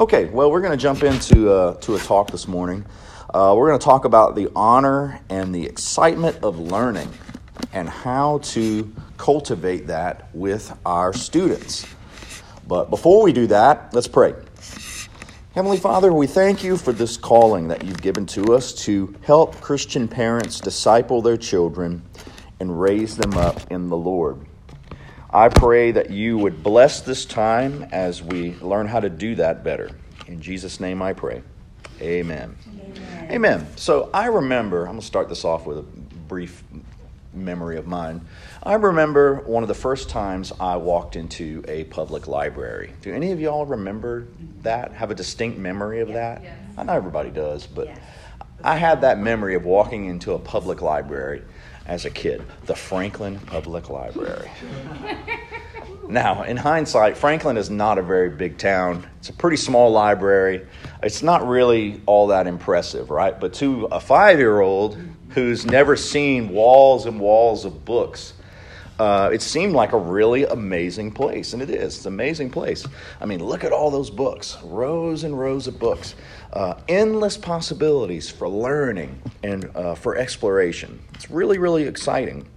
Okay, well, we're going to jump into uh, to a talk this morning. Uh, we're going to talk about the honor and the excitement of learning and how to cultivate that with our students. But before we do that, let's pray. Heavenly Father, we thank you for this calling that you've given to us to help Christian parents disciple their children and raise them up in the Lord. I pray that you would bless this time as we learn how to do that better. In Jesus' name I pray. Amen. Amen. Amen. So I remember, I'm going to start this off with a brief memory of mine. I remember one of the first times I walked into a public library. Do any of y'all remember that? Have a distinct memory of that? Yes. I know everybody does, but. I had that memory of walking into a public library as a kid the Franklin Public Library. now, in hindsight, Franklin is not a very big town. It's a pretty small library. It's not really all that impressive, right? But to a five year old who's never seen walls and walls of books, uh, it seemed like a really amazing place, and it is. It's an amazing place. I mean, look at all those books, rows and rows of books, uh, endless possibilities for learning and uh, for exploration. It's really, really exciting.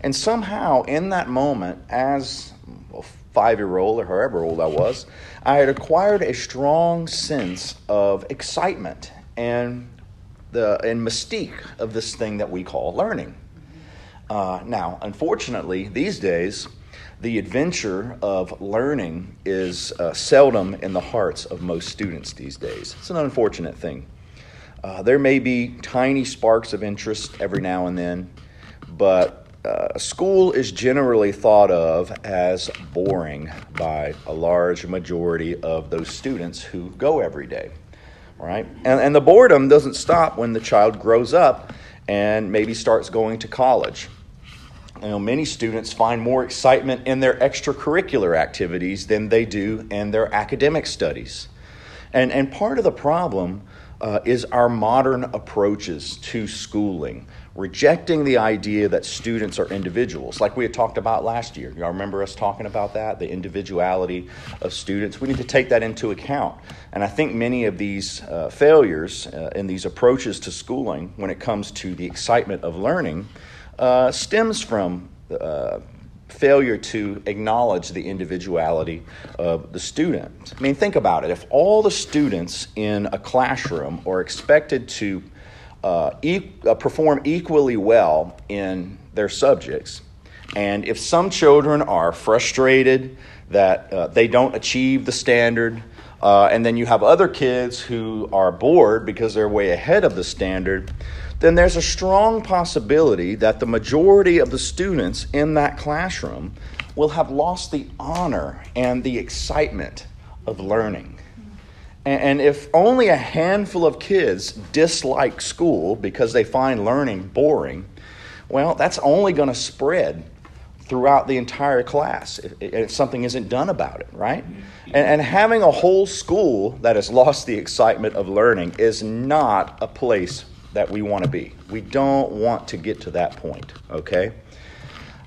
And somehow, in that moment, as a five year old or however old I was, I had acquired a strong sense of excitement and the and mystique of this thing that we call learning. Uh, now, unfortunately, these days, the adventure of learning is uh, seldom in the hearts of most students these days. It's an unfortunate thing. Uh, there may be tiny sparks of interest every now and then, but uh, school is generally thought of as boring by a large majority of those students who go every day, right? And, and the boredom doesn't stop when the child grows up and maybe starts going to college you know, many students find more excitement in their extracurricular activities than they do in their academic studies. And, and part of the problem uh, is our modern approaches to schooling, rejecting the idea that students are individuals, like we had talked about last year. Y'all remember us talking about that, the individuality of students? We need to take that into account. And I think many of these uh, failures uh, in these approaches to schooling, when it comes to the excitement of learning, uh, stems from uh, failure to acknowledge the individuality of the student. I mean, think about it. If all the students in a classroom are expected to uh, e- uh, perform equally well in their subjects, and if some children are frustrated that uh, they don't achieve the standard, uh, and then you have other kids who are bored because they're way ahead of the standard, then there's a strong possibility that the majority of the students in that classroom will have lost the honor and the excitement of learning. And if only a handful of kids dislike school because they find learning boring, well, that's only going to spread throughout the entire class if, if, something isn't done about it, right? And, and, having a whole school that has lost the excitement of learning is not a place that we want to be. We don't want to get to that point, okay?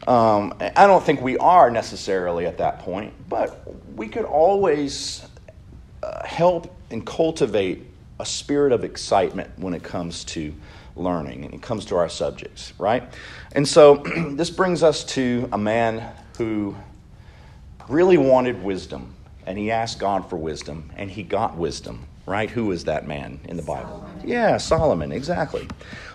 Um, I don't think we are necessarily at that point, but we could always uh, help and cultivate a spirit of excitement when it comes to learning and it comes to our subjects, right? And so this brings us to a man who really wanted wisdom, and he asked God for wisdom, and he got wisdom right? Who is that man in the Bible? Solomon. Yeah, Solomon, exactly.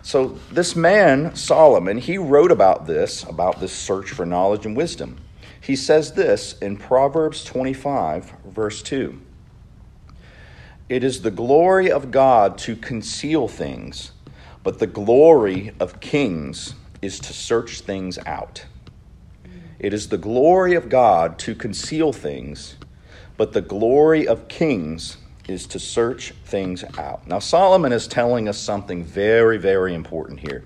So, this man, Solomon, he wrote about this, about this search for knowledge and wisdom. He says this in Proverbs 25, verse 2 It is the glory of God to conceal things, but the glory of kings is to search things out. It is the glory of God to conceal things, but the glory of kings is to search things out. Now, Solomon is telling us something very, very important here.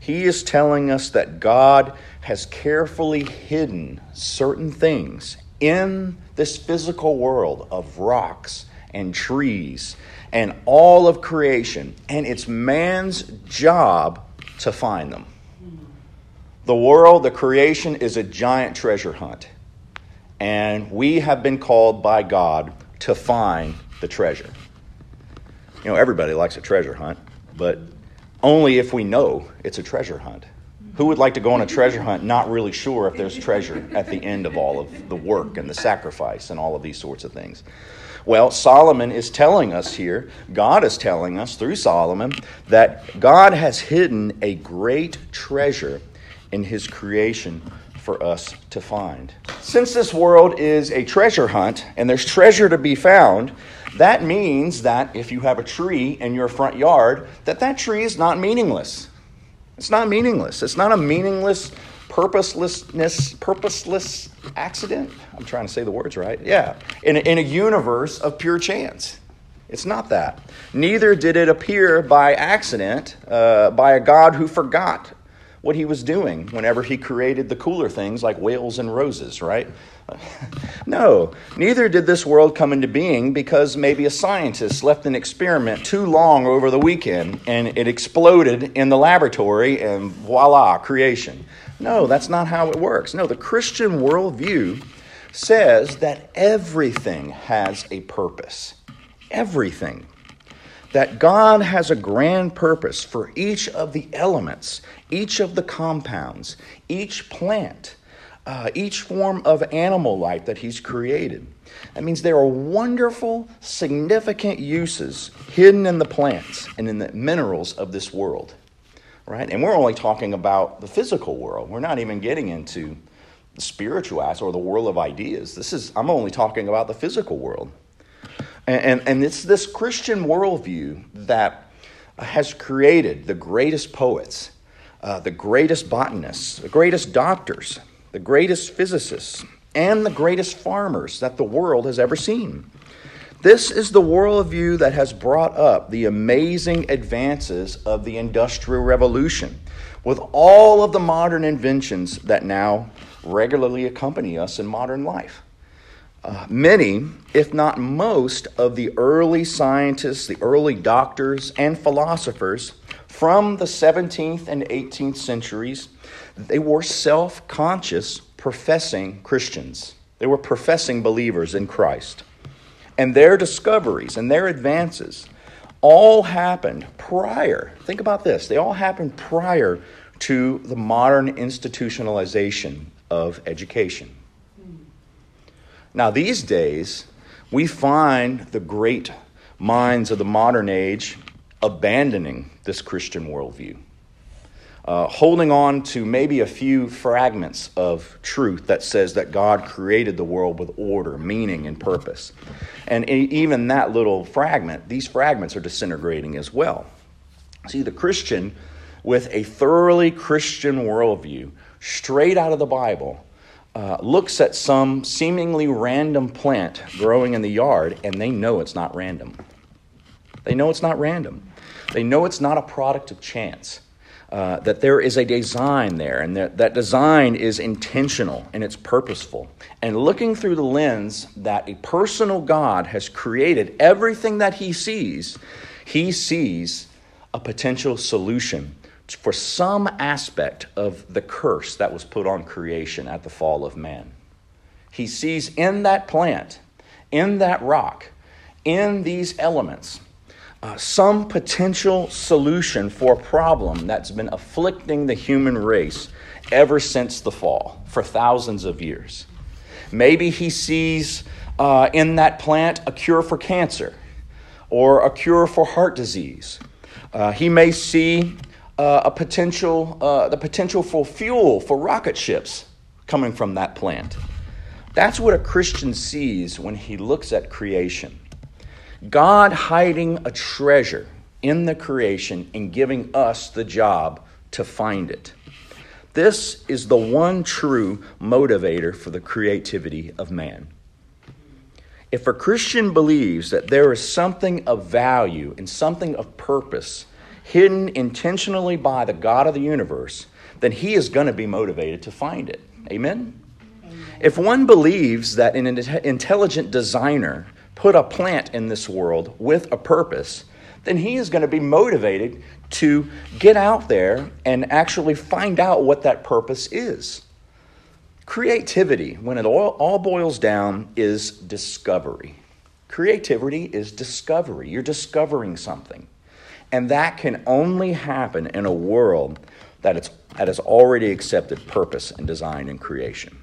He is telling us that God has carefully hidden certain things in this physical world of rocks and trees and all of creation, and it's man's job to find them. The world, the creation, is a giant treasure hunt, and we have been called by God to find the treasure. You know, everybody likes a treasure hunt, but only if we know it's a treasure hunt. Who would like to go on a treasure hunt not really sure if there's treasure at the end of all of the work and the sacrifice and all of these sorts of things? Well, Solomon is telling us here, God is telling us through Solomon, that God has hidden a great treasure in his creation for us to find. Since this world is a treasure hunt and there's treasure to be found, that means that if you have a tree in your front yard, that that tree is not meaningless. It's not meaningless. It's not a meaningless, purposelessness, purposeless accident. I'm trying to say the words right. Yeah. In a, in a universe of pure chance. It's not that. Neither did it appear by accident uh, by a God who forgot what he was doing whenever he created the cooler things like whales and roses, right? no, neither did this world come into being because maybe a scientist left an experiment too long over the weekend and it exploded in the laboratory and voila, creation. No, that's not how it works. No, the Christian worldview says that everything has a purpose. Everything. That God has a grand purpose for each of the elements, each of the compounds, each plant uh, each form of animal life that He's created. That means there are wonderful, significant uses hidden in the plants and in the minerals of this world, right? And we're only talking about the physical world. We're not even getting into the spiritual aspect or the world of ideas. This is I'm only talking about the physical world, and and, and it's this Christian worldview that has created the greatest poets, uh, the greatest botanists, the greatest doctors the greatest physicists, and the greatest farmers that the world has ever seen. This is the worldview that has brought up the amazing advances of the Industrial Revolution, with all of the modern inventions that now regularly accompany us in modern life. Uh, many, if not most, of the early scientists, the early doctors, and philosophers from the 17th and 18th centuries they were self conscious, professing Christians. They were professing believers in Christ. And their discoveries and their advances all happened prior. Think about this. They all happened prior to the modern institutionalization of education. Now, these days, we find the great minds of the modern age abandoning this Christian worldview uh, holding on to maybe a few fragments of truth that says that God created the world with order, meaning, and purpose. And even that little fragment, these fragments are disintegrating as well. See, the Christian with a thoroughly Christian worldview, straight out of the Bible, uh, looks at some seemingly random plant growing in the yard and they know it's not random. They know it's not random. They know it's not a product of chance. Uh, that there is a design there, and that, that design is intentional and it's purposeful. And looking through the lens that a personal God has created everything that he sees, he sees a potential solution for some aspect of the curse that was put on creation at the fall of man. He sees in that plant, in that rock, in these elements, uh, some potential solution for a problem that's been afflicting the human race ever since the fall for thousands of years. Maybe he sees uh, in that plant a cure for cancer or a cure for heart disease. Uh, he may see uh, a potential, uh, the potential for fuel for rocket ships coming from that plant. That's what a Christian sees when he looks at creation. God hiding a treasure in the creation and giving us the job to find it. This is the one true motivator for the creativity of man. If a Christian believes that there is something of value and something of purpose hidden intentionally by the God of the universe, then he is going to be motivated to find it. Amen? Amen? If one believes that an intelligent designer put a plant in this world with a purpose, then he is going to be motivated to get out there and actually find out what that purpose is. Creativity, when it all, all boils down, is discovery. Creativity is discovery. You're discovering something. And that can only happen in a world that, it's, that has already accepted purpose and design and creation.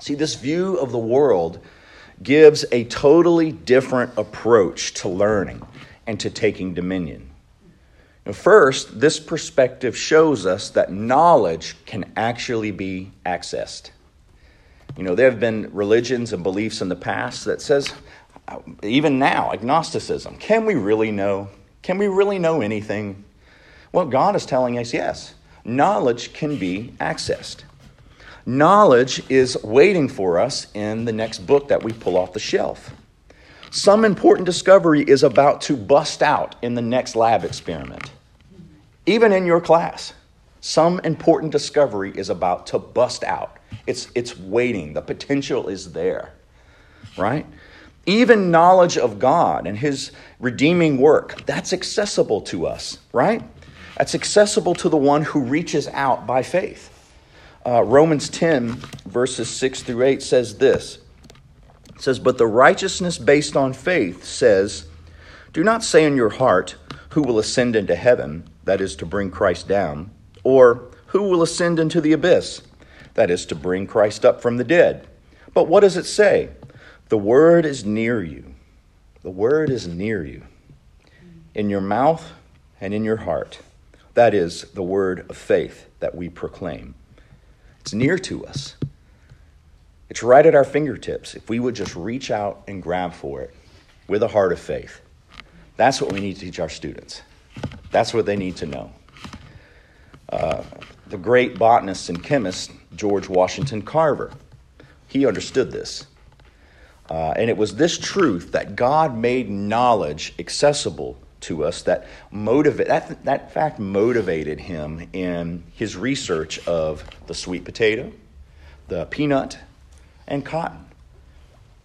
See, this view of the world gives a totally different approach to learning and to taking dominion. Now, first, this perspective shows us that knowledge can actually be accessed. You know, there have been religions and beliefs in the past that says, uh, even now, agnosticism, can we really know? Can we really know anything? Well, God is telling us yes, knowledge can be accessed. Knowledge is waiting for us in the next book that we pull off the shelf. Some important discovery is about to bust out in the next lab experiment. Even in your class, some important discovery is about to bust out. It's, it's waiting, the potential is there, right? Even knowledge of God and His redeeming work, that's accessible to us, right? That's accessible to the one who reaches out by faith. Uh, Romans 10, verses 6 through 8 says this It says, But the righteousness based on faith says, Do not say in your heart, Who will ascend into heaven, that is to bring Christ down, or Who will ascend into the abyss, that is to bring Christ up from the dead. But what does it say? The word is near you. The word is near you, in your mouth and in your heart. That is the word of faith that we proclaim. It's near to us. It's right at our fingertips if we would just reach out and grab for it with a heart of faith. That's what we need to teach our students. That's what they need to know. Uh, the great botanist and chemist, George Washington Carver, he understood this. Uh, and it was this truth that God made knowledge accessible to us that motivate that, that fact motivated him in his research of the sweet potato, the peanut, and cotton.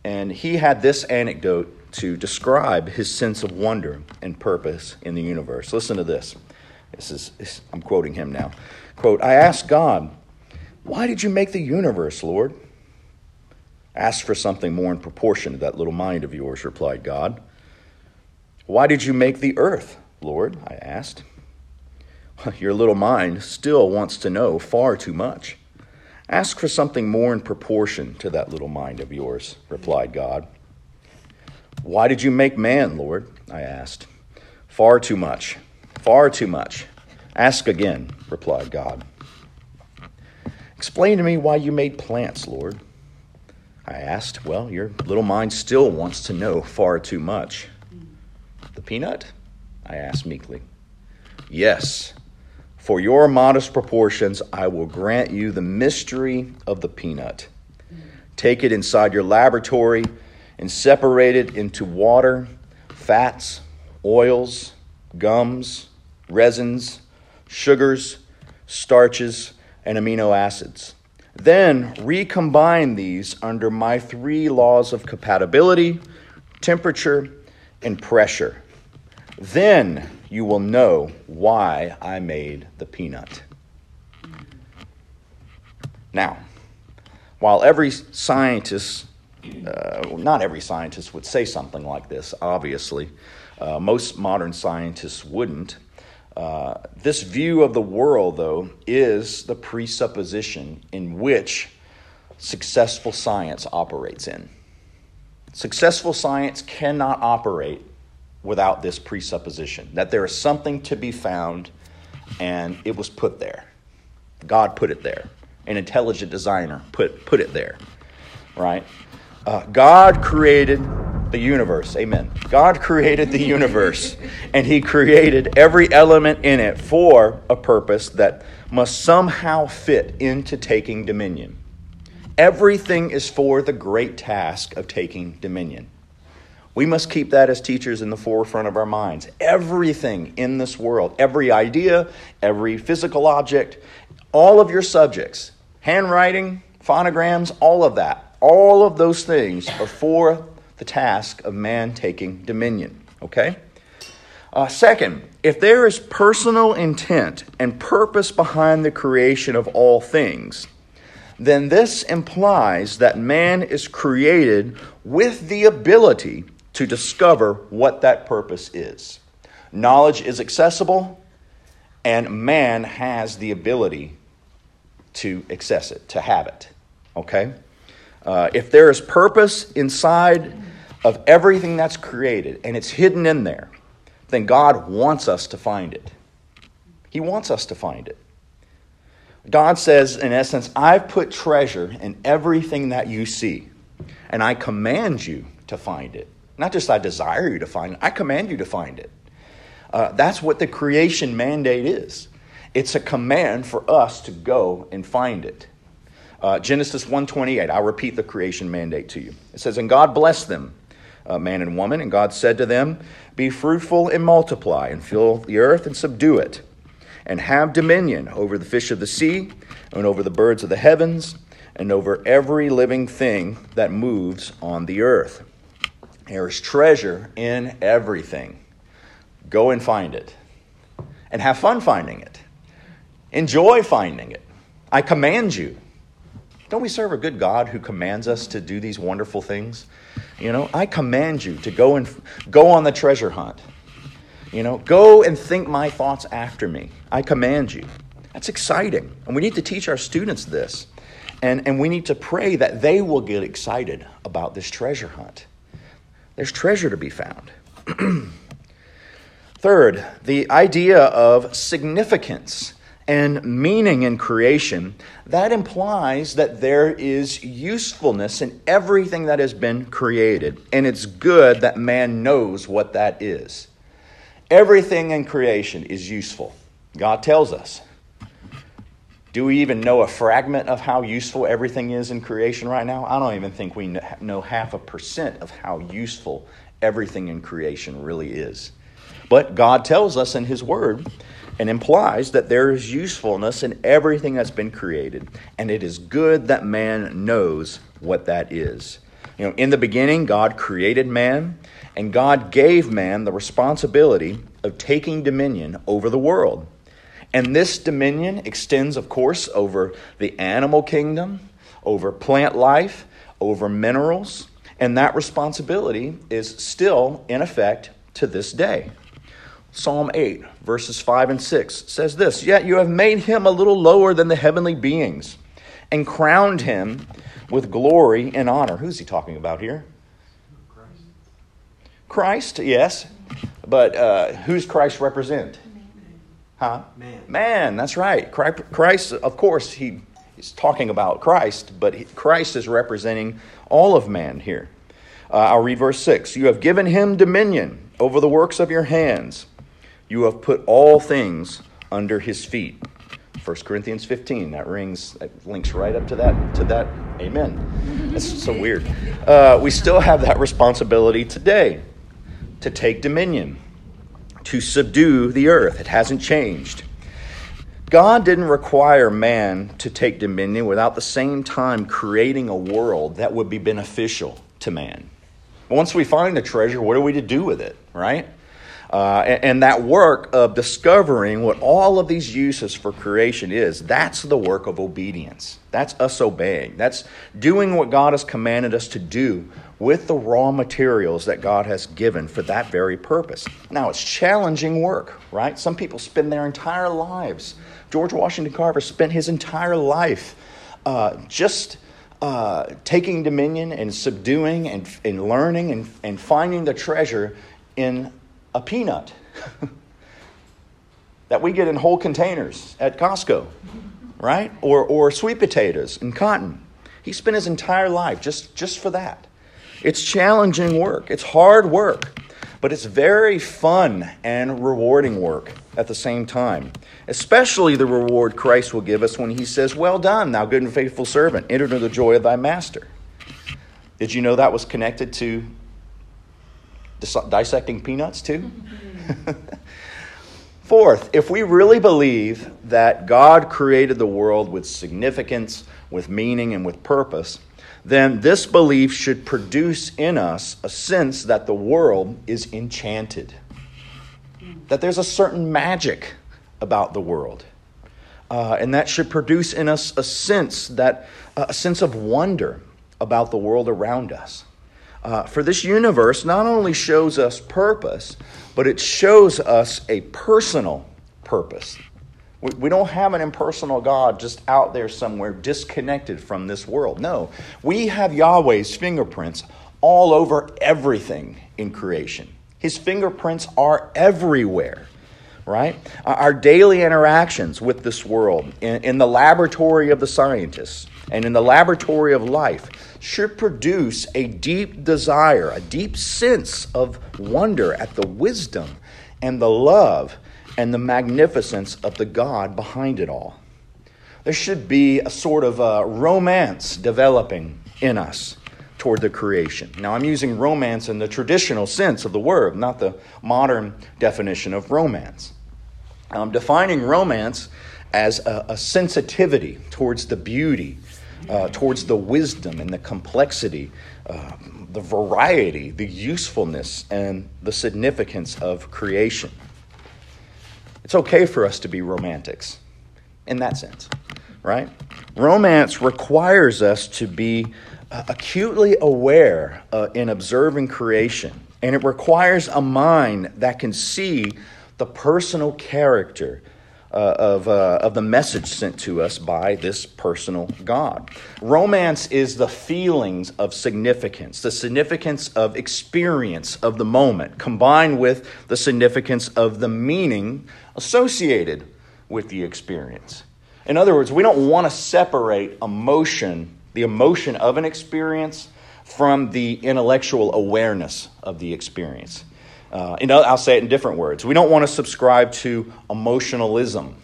And he had this anecdote to describe his sense of wonder and purpose in the universe. Listen to this. This is I'm quoting him now. Quote, I asked God, why did you make the universe, Lord? Ask for something more in proportion to that little mind of yours, replied God. Why did you make the earth, Lord? I asked. Your little mind still wants to know far too much. Ask for something more in proportion to that little mind of yours, replied God. Why did you make man, Lord? I asked. Far too much. Far too much. Ask again, replied God. Explain to me why you made plants, Lord. I asked. Well, your little mind still wants to know far too much. The peanut? I asked meekly. Yes, for your modest proportions, I will grant you the mystery of the peanut. Take it inside your laboratory and separate it into water, fats, oils, gums, resins, sugars, starches, and amino acids. Then recombine these under my three laws of compatibility, temperature, and pressure. Then you will know why I made the peanut. Now, while every scientist, uh, not every scientist would say something like this, obviously, uh, most modern scientists wouldn't. Uh, this view of the world, though, is the presupposition in which successful science operates in. Successful science cannot operate without this presupposition that there is something to be found and it was put there. God put it there. An intelligent designer put, put it there, right? Uh, God created the universe. Amen. God created the universe, and He created every element in it for a purpose that must somehow fit into taking dominion. Everything is for the great task of taking dominion. We must keep that as teachers in the forefront of our minds. Everything in this world, every idea, every physical object, all of your subjects, handwriting, phonograms, all of that, all of those things are for the task of man taking dominion. Okay? Uh, second, if there is personal intent and purpose behind the creation of all things, then this implies that man is created with the ability to discover what that purpose is. Knowledge is accessible, and man has the ability to access it, to have it. Okay? Uh, if there is purpose inside of everything that's created and it's hidden in there, then God wants us to find it. He wants us to find it. God says, in essence, I've put treasure in everything that you see, and I command you to find it. Not just I desire you to find it, I command you to find it. Uh, that's what the creation mandate is. It's a command for us to go and find it. Uh, Genesis 1:28. I'll repeat the creation mandate to you. It says, "And God blessed them, uh, man and woman, and God said to them, Be fruitful and multiply, and fill the earth and subdue it, and have dominion over the fish of the sea, and over the birds of the heavens, and over every living thing that moves on the earth." There is treasure in everything. Go and find it. And have fun finding it. Enjoy finding it. I command you. Don't we serve a good God who commands us to do these wonderful things? You know, I command you to go and go on the treasure hunt. You know, go and think my thoughts after me. I command you. That's exciting. And we need to teach our students this. And, and we need to pray that they will get excited about this treasure hunt. There's treasure to be found. Third, the idea of significance and meaning in creation, that implies that there is usefulness in everything that has been created. And it's good that man knows what that is. Everything in creation is useful. God tells us. Do we even know a fragment of how useful everything is in creation right now? I don't even think we know half a percent of how useful everything in creation really is. But God tells us in His Word and implies that there is usefulness in everything that's been created, and it is good that man knows what that is. You know, in the beginning, God created man, and God gave man the responsibility of taking dominion over the world. And this dominion extends, of course, over the animal kingdom, over plant life, over minerals, and that responsibility is still in effect to this day. Psalm 8, verses 5 and 6 says this Yet you have made him a little lower than the heavenly beings and crowned him with glory and honor. Who's he talking about here? Christ, Christ yes. But uh, who's Christ represent? Huh? Man. Man, that's right. Christ, of course, he is talking about Christ, but Christ is representing all of man here. Uh, I'll read verse 6. You have given him dominion over the works of your hands. You have put all things under his feet. 1 Corinthians 15. That rings, that links right up to that. To that, amen. That's so weird. Uh, we still have that responsibility today to take dominion to subdue the earth. It hasn't changed. God didn't require man to take dominion without the same time creating a world that would be beneficial to man. Once we find the treasure, what are we to do with it, right? Uh, and, and, that work of discovering what all of these uses for creation is, that's the work of obedience. That's us obeying. That's doing what God has commanded us to do with the raw materials that God has given for that very purpose. Now, it's challenging work, right? Some people spend their entire lives. George Washington Carver spent his entire life uh, just uh, taking dominion and subduing and, and learning and, and finding the treasure in a peanut that we get in whole containers at Costco, right? Or, or sweet potatoes and cotton. He spent his entire life just, just for that. It's challenging work, it's hard work, but it's very fun and rewarding work at the same time. Especially the reward Christ will give us when he says, Well done, thou good and faithful servant, enter into the joy of thy master. Did you know that was connected to dissecting peanuts too? Fourth, if we really believe that God created the world with significance, with meaning, and with purpose, then this belief should produce in us a sense that the world is enchanted, that there's a certain magic about the world. Uh, and that should produce in us a sense that a sense of wonder about the world around us. Uh, for this universe not only shows us purpose, but it shows us a personal purpose. We, we don't have an impersonal God just out there somewhere disconnected from this world. No, we have Yahweh's fingerprints all over everything in creation. His fingerprints are everywhere right? Our daily interactions with this world, in, in, the laboratory of the scientists and in the laboratory of life, should produce a deep desire, a deep sense of wonder at the wisdom and the love and the magnificence of the God behind it all. There should be a sort of a romance developing in us toward the creation. Now, I'm using romance in the traditional sense of the word, not the modern definition of romance. I'm defining romance as a, a sensitivity towards the beauty, uh, towards the wisdom and the complexity, uh, the variety, the usefulness, and the significance of creation. It's okay for us to be romantics in that sense, right? Romance requires us to be uh, acutely aware uh, in observing creation, and it requires a mind that can see the personal character uh, of, uh, of the message sent to us by this personal God. Romance is the feelings of significance, the significance of experience of the moment, combined with the significance of the meaning associated with the experience. In other words, we don't want to separate emotion, the emotion of an experience, from the intellectual awareness of the experience. Uh, know, I'll say it in different words. We don't want to subscribe to emotionalism,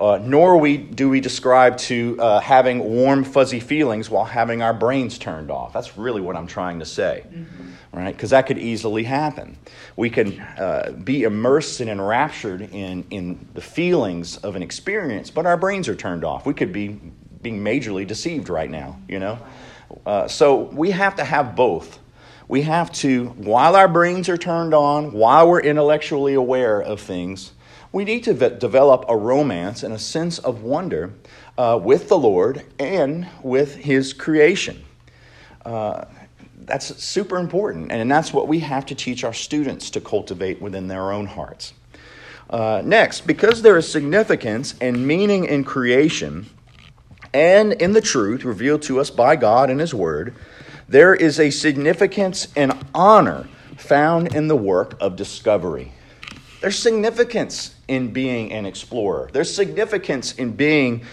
uh, nor we, do we describe to uh, having warm, fuzzy feelings while having our brains turned off. That's really what I'm trying to say, mm-hmm. right? Because that could easily happen. We can uh, be immersed and enraptured in, in the feelings of an experience, but our brains are turned off. We could be being majorly deceived right now, you know? Uh, so we have to have both we have to, while our brains are turned on, while we're intellectually aware of things, we need to develop a romance and a sense of wonder uh, with the Lord and with His creation. Uh, that's super important, and that's what we have to teach our students to cultivate within their own hearts. Uh, next, because there is significance and meaning in creation and in the truth revealed to us by God and His Word, there is a significance and honor found in the work of discovery. There's significance in being an explorer, there's significance in being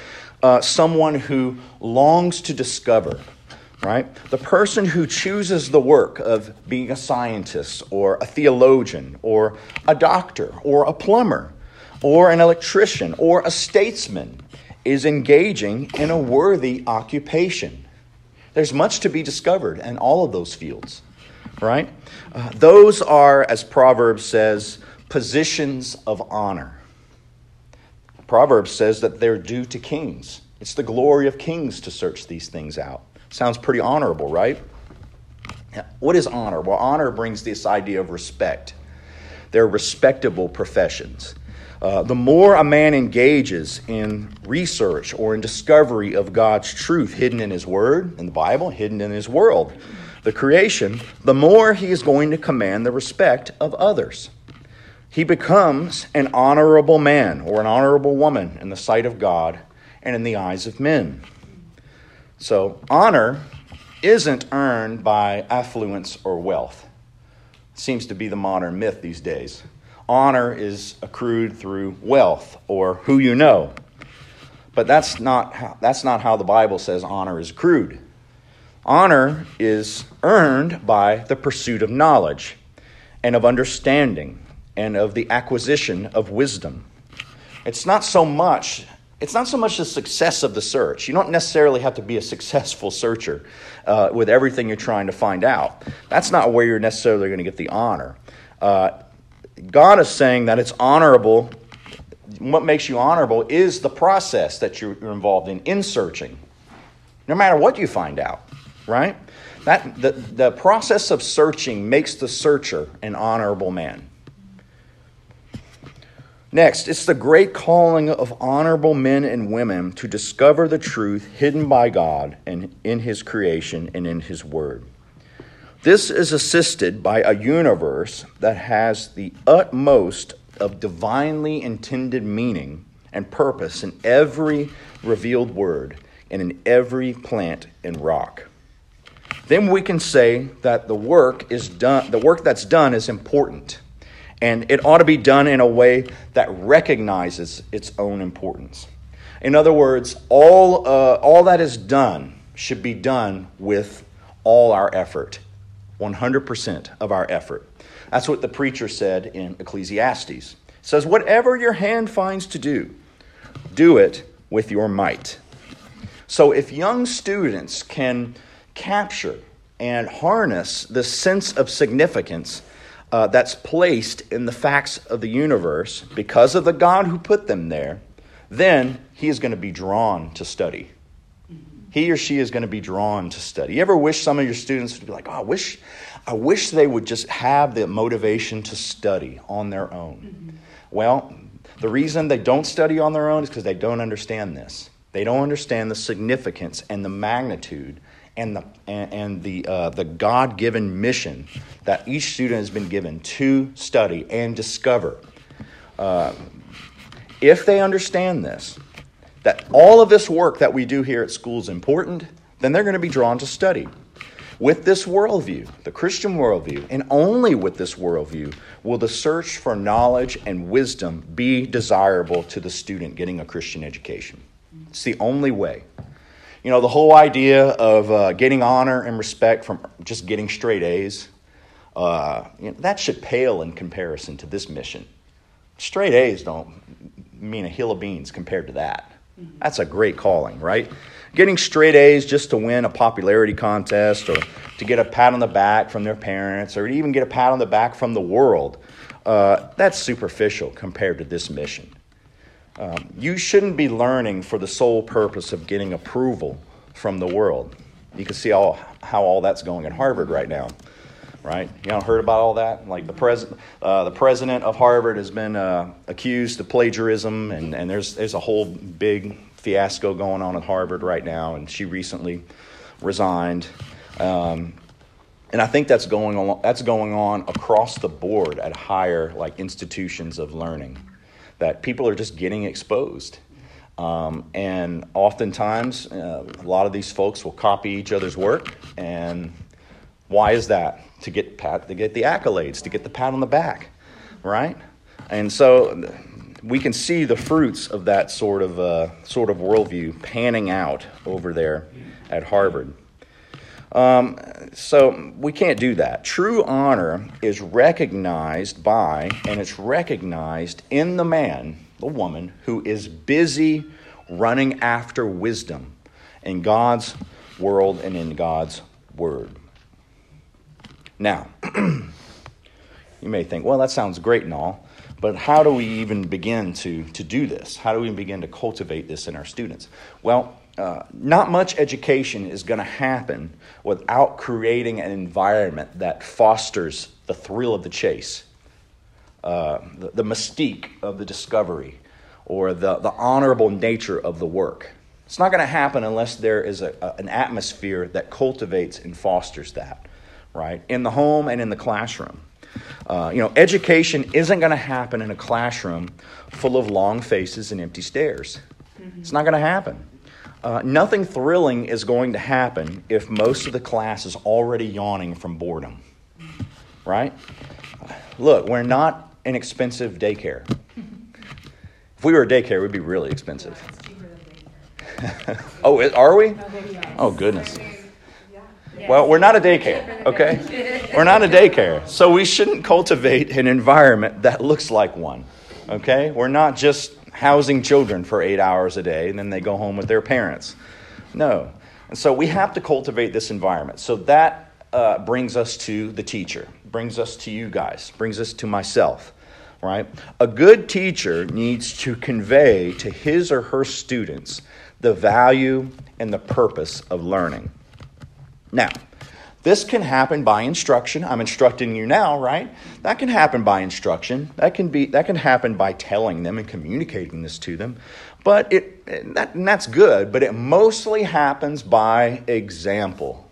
uh, someone who longs to discover. Right? The person who chooses the work of being a scientist or a theologian or a doctor or a plumber or an electrician or a statesman is engaging in a worthy occupation. There's much to be discovered in all of those fields, right? Uh, those are, as Proverbs says, positions of honor. Proverbs says that they're due to kings. It's the glory of kings to search these things out. Sounds pretty honorable, right? What is honor? Well, honor brings this idea of respect. They're respectable professions. Uh, the more a man engages in research or in discovery of God's truth hidden in His Word, in the Bible, hidden in His world, the creation, the more he is going to command the respect of others. He becomes an honorable man or an honorable woman in the sight of God and in the eyes of men. So, honor isn't earned by affluence or wealth. Seems to be the modern myth these days honor is accrued through wealth or who you know. But that's not how, that's not how the Bible says honor is accrued. Honor is earned by the pursuit of knowledge and of understanding and of the acquisition of wisdom. It's not so much it's not so much the success of the search. You don't necessarily have to be a successful searcher uh, with everything you're trying to find out. That's not where you're necessarily going to get the honor. Uh, God is saying that it's honorable. What makes you honorable is the process that you're involved in, in searching, no matter what you find out, right? That, the, the process of searching makes the searcher an honorable man. Next, it's the great calling of honorable men and women to discover the truth hidden by God and in His creation and in His Word. This is assisted by a universe that has the utmost of divinely intended meaning and purpose in every revealed word and in every plant and rock. Then we can say that the work is done the work that's done is important and it ought to be done in a way that recognizes its own importance. In other words, all, uh, all that is done should be done with all our effort, 100% of our effort. That's what the preacher said in Ecclesiastes. Says, Whatever your hand finds to do, do it with your might. So if young students can capture and harness the sense of significance uh, that's placed in the facts of the universe because of the God who put them there, then he is going to be drawn to study. He or she is going to be drawn to study. You ever wish some of your students would be like, oh, I wish, I wish they would just have the motivation to study on their own? Mm-hmm. Well, the reason they don't study on their own is because they don't understand this. They don't understand the significance and the magnitude and the, and, and the, uh, the God given mission that each student has been given to study and discover. Uh, if they understand this, that all of this work that we do here at school is important, then they're going to be drawn to study. With this worldview, the Christian worldview, and only with this worldview, will the search for knowledge and wisdom be desirable to the student getting a Christian education. It's the only way. You know, the whole idea of uh, getting honor and respect from just getting straight A's, uh, you know, that should pale in comparison to this mission. Straight A's don't mean a hill of beans compared to that. That's a great calling, right? Getting straight A's just to win a popularity contest or to get a pat on the back from their parents or even get a pat on the back from the world, uh, that's superficial compared to this mission. Um, you shouldn't be learning for the sole purpose of getting approval from the world. You can see all, how all that's going at Harvard right now, right? You know, heard about all that? Like the president, uh, the president of Harvard has been uh, accused of plagiarism, and, and there's there's a whole big fiasco going on at Harvard right now. And she recently resigned, um, and I think that's going on. That's going on across the board at higher like institutions of learning that people are just getting exposed. Um, and oftentimes, uh, a lot of these folks will copy each other's work. And why is that? To get pat, to get the accolades, to get the pat on the back, right? And so we can see the fruits of that sort of uh, sort of worldview panning out over there at Harvard. Um, so we can't do that. True honor is recognized by and it's recognized in the man, the woman, who is busy running after wisdom in God's world and in God's word. Now, you may think, well, that sounds great and all, but how do we even begin to, to do this? How do we begin to cultivate this in our students? Well, uh, not much education is going to happen without creating an environment that fosters the thrill of the chase, uh, the, the, mystique of the discovery, or the, the honorable nature of the work. It's not going to happen unless there is a, a, an atmosphere that cultivates and fosters that, right? In the home and in the classroom. Uh, you know, education isn't going to happen in a classroom full of long faces and empty stares. Mm-hmm. It's not going to happen. Uh, nothing thrilling is going to happen if most of the class is already yawning from boredom. Right? Look, we're not an expensive daycare. If we were a daycare, it would be really expensive. oh, are we? Oh, goodness. Well, we're not a daycare, okay? We're not a daycare. So we shouldn't cultivate an environment that looks like one, okay? We're not just housing children for eight hours a day and then they go home with their parents. No. And so we have to cultivate this environment. So that uh, brings us to the teacher, brings us to you guys, brings us to myself, right? A good teacher needs to convey to his or her students the value and the purpose of learning. Now, this can happen by instruction. I'm instructing you now, right? That can happen by instruction. That can be that can happen by telling them and communicating this to them. But it that, and that's good, but it mostly happens by example.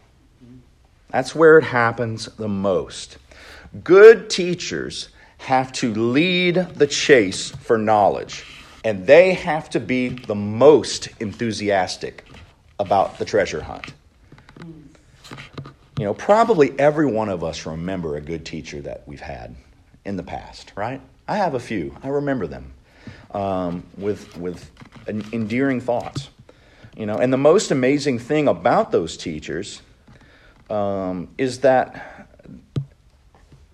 That's where it happens the most. Good teachers have to lead the chase for knowledge, and they have to be the most enthusiastic about the treasure hunt. You know, probably every one of us remember a good teacher that we've had in the past, right? I have a few. I remember them um, with with endearing thoughts. You know, and the most amazing thing about those teachers um, is that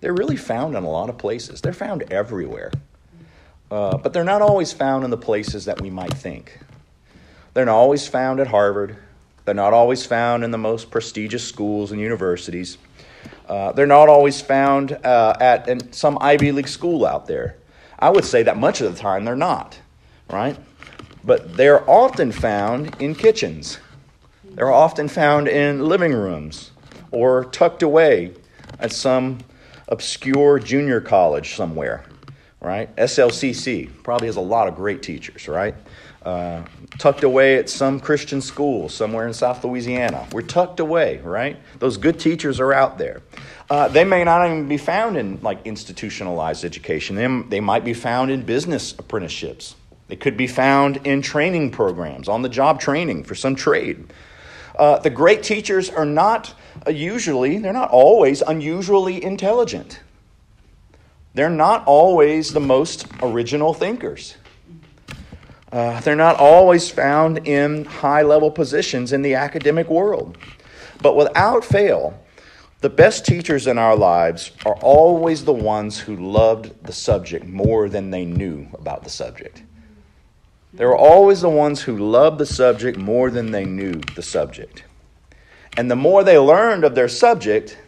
they're really found in a lot of places. They're found everywhere, uh, but they're not always found in the places that we might think. They're not always found at Harvard. They're not always found in the most prestigious schools and universities. Uh, they're not always found uh, at some Ivy League school out there. I would say that much of the time they're not, right? But they're often found in kitchens. They're often found in living rooms or tucked away at some obscure junior college somewhere, right? SLCC probably has a lot of great teachers, right? Uh, tucked away at some Christian school somewhere in South Louisiana. We're tucked away, right? Those good teachers are out there. Uh, they may not even be found in like institutionalized education. They, they might be found in business apprenticeships. They could be found in training programs, on the job training for some trade. Uh, the great teachers are not usually, they're not always unusually intelligent. They're not always the most original thinkers. Uh, they're not always found in high level positions in the academic world. But without fail, the best teachers in our lives are always the ones who loved the subject more than they knew about the subject. They were always the ones who loved the subject more than they knew the subject. And the more they learned of their subject,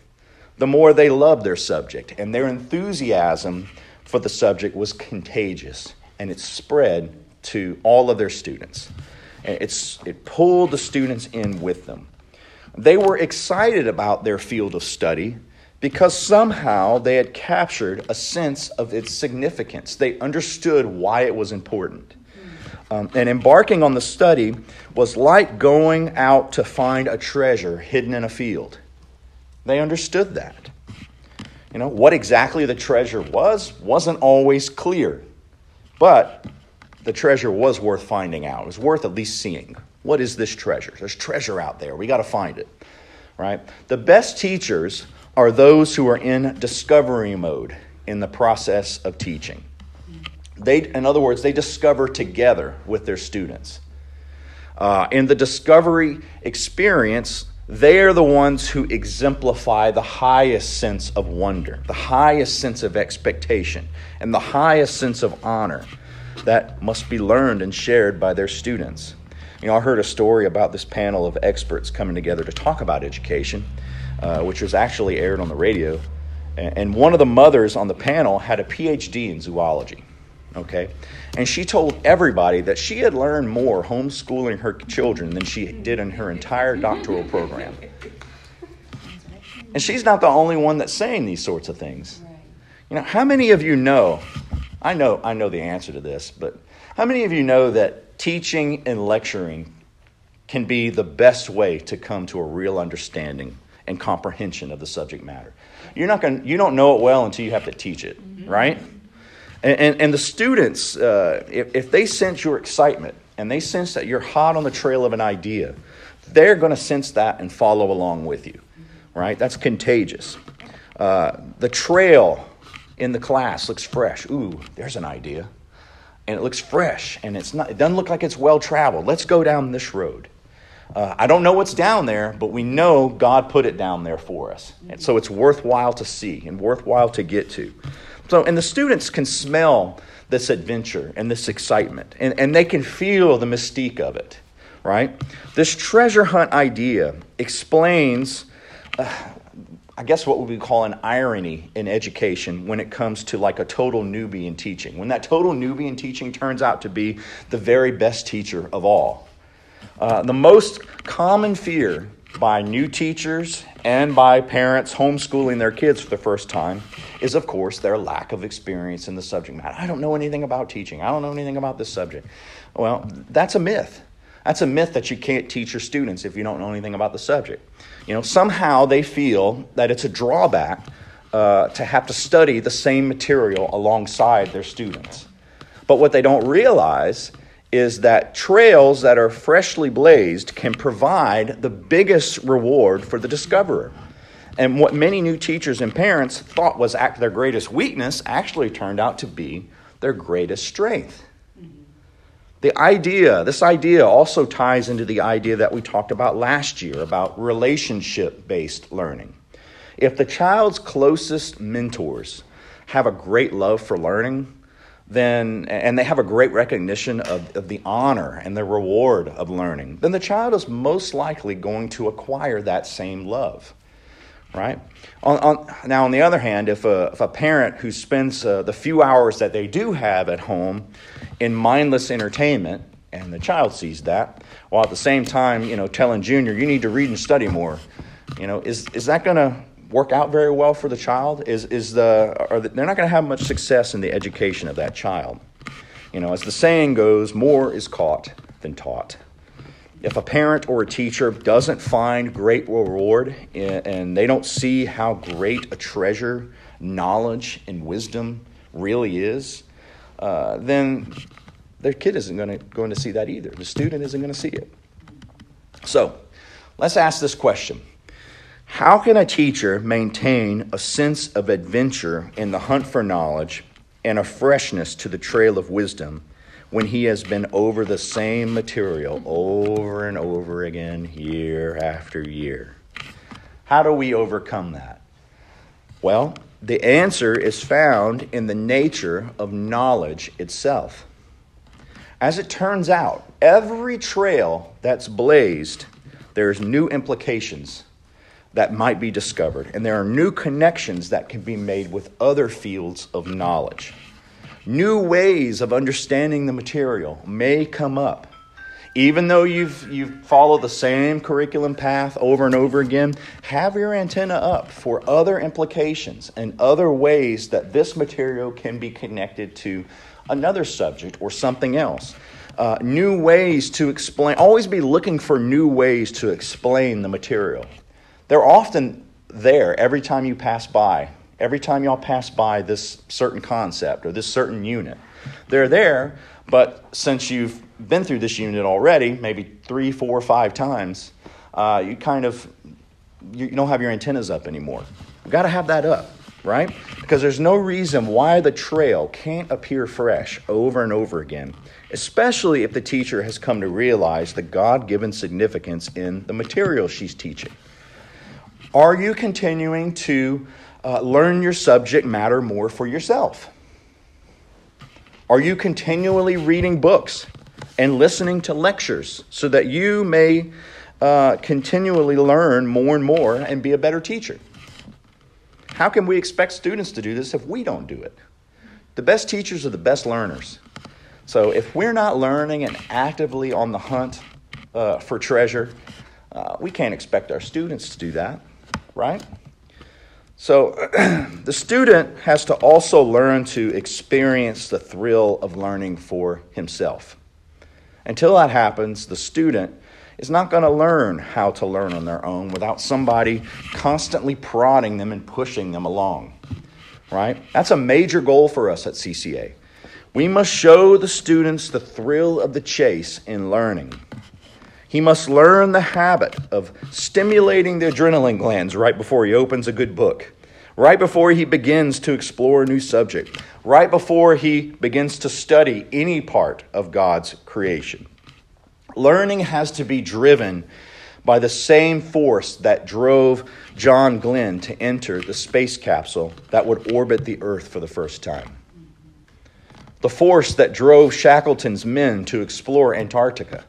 the more they loved their subject. And their enthusiasm for the subject was contagious and it spread to all of their students. It's, it pulled the students in with them. They were excited about their field of study because somehow they had captured a sense of its significance. They understood why it was important. Um, and embarking on the study was like going out to find a treasure hidden in a field. They understood that. You know, what exactly the treasure was wasn't always clear, but the treasure was worth finding out. It was worth at least seeing. What is this treasure? There's treasure out there. We got to find it, right? The best teachers are those who are in discovery mode in the process of teaching. They, in other words, they discover together with their students. Uh, in the discovery experience, they are the ones who exemplify the highest sense of wonder, the highest sense of expectation, and the highest sense of honor that must be learned and shared by their students. You know, I heard a story about this panel of experts coming together to talk about education, uh, which was actually aired on the radio. And one of the mothers on the panel had a PhD in zoology okay? And she told everybody that she had learned more homeschooling her children than she did in her entire doctoral program. And she's not the only one that's saying these sorts of things. You know, how many of you know? I know I know the answer to this, but how many of you know that teaching and lecturing can be the best way to come to a real understanding and comprehension of the subject matter? You're not going you don't know it well until you have to teach it, right? And, and, and the students, uh, if, if they sense your excitement and they sense that you're hot on the trail of an idea, they're going to sense that and follow along with you, right? That's contagious. Uh, the trail in the class looks fresh. Ooh, there's an idea. And it looks fresh and it's not, it doesn't look like it's well traveled. Let's go down this road. Uh, I don't know what's down there, but we know God put it down there for us. And so it's worthwhile to see and worthwhile to get to. So, and the students can smell this adventure and this excitement, and, and they can feel the mystique of it, right? This treasure hunt idea explains, uh, I guess, what we call an irony in education when it comes to like a total newbie in teaching. When that total newbie in teaching turns out to be the very best teacher of all. Uh, the most common fear by new teachers and by parents homeschooling their kids for the first time is, of course, their lack of experience in the subject matter. I don't know anything about teaching. I don't know anything about this subject. Well, that's a myth. That's a myth that you can't teach your students if you don't know anything about the subject. You know, somehow they feel that it's a drawback uh, to have to study the same material alongside their students. But what they don't realize is that trails that are freshly blazed can provide the biggest reward for the discoverer. And what many new teachers and parents thought was their greatest weakness actually turned out to be their greatest strength. The idea, this idea also ties into the idea that we talked about last year about relationship based learning. If the child's closest mentors have a great love for learning, then and they have a great recognition of, of the honor and the reward of learning, then the child is most likely going to acquire that same love. Right? On, on, now, on the other hand, if a, if a parent who spends uh, the few hours that they do have at home in mindless entertainment, and the child sees that, while at the same time, you know, telling Junior, you need to read and study more, you know, is, is that going to work out very well for the child is, is the, are the, they're not going to have much success in the education of that child. You know, as the saying goes, more is caught than taught. If a parent or a teacher doesn't find great reward and they don't see how great a treasure knowledge and wisdom really is, uh, then their kid isn't going to, going to see that either. The student isn't going to see it. So, let's ask this question how can a teacher maintain a sense of adventure in the hunt for knowledge and a freshness to the trail of wisdom when he has been over the same material over and over again, year after year? How do we overcome that? Well, the answer is found in the nature of knowledge itself. As it turns out, every trail that's blazed, there's new implications that might be discovered, and there are new connections that can be made with other fields of knowledge. New ways of understanding the material may come up. Even though you've, you've followed the same curriculum path over and over again, have your antenna up for other implications and other ways that this material can be connected to another subject or something else. Uh, new ways to explain, always be looking for new ways to explain the material. They're often there every time you pass by, every time y'all pass by this certain concept or this certain unit. They're there, but since you've been through this unit already, maybe three, four, five times, uh, you kind of you don't have your antennas up anymore. You've got to have that up, right? Because there's no reason why the trail can't appear fresh over and over again, especially if the teacher has come to realize the God given significance in the material she's teaching. Are you continuing to uh, learn your subject matter more for yourself? Are you continually reading books and listening to lectures so that you may uh, continually learn more and more and be a better teacher? How can we expect students to do this if we don't do it? The best teachers are the best learners. So if we're not learning and actively on the hunt uh, for treasure, uh, we can't expect our students to do that right? So the student has to also learn to experience the thrill of learning for himself. Until that happens, the student is not going to learn how to learn on their own without somebody constantly prodding them and pushing them along. Right? That's a major goal for us at CCA. We must show the students the thrill of the chase in learning. He must learn the habit of stimulating the adrenaline glands right before he opens a good book, right before he begins to explore a new subject, right before he begins to study any part of God's creation. Learning has to be driven by the same force that drove John Glenn to enter the space capsule that would orbit the Earth for the first time. The force that drove Shackleton's men to explore Antarctica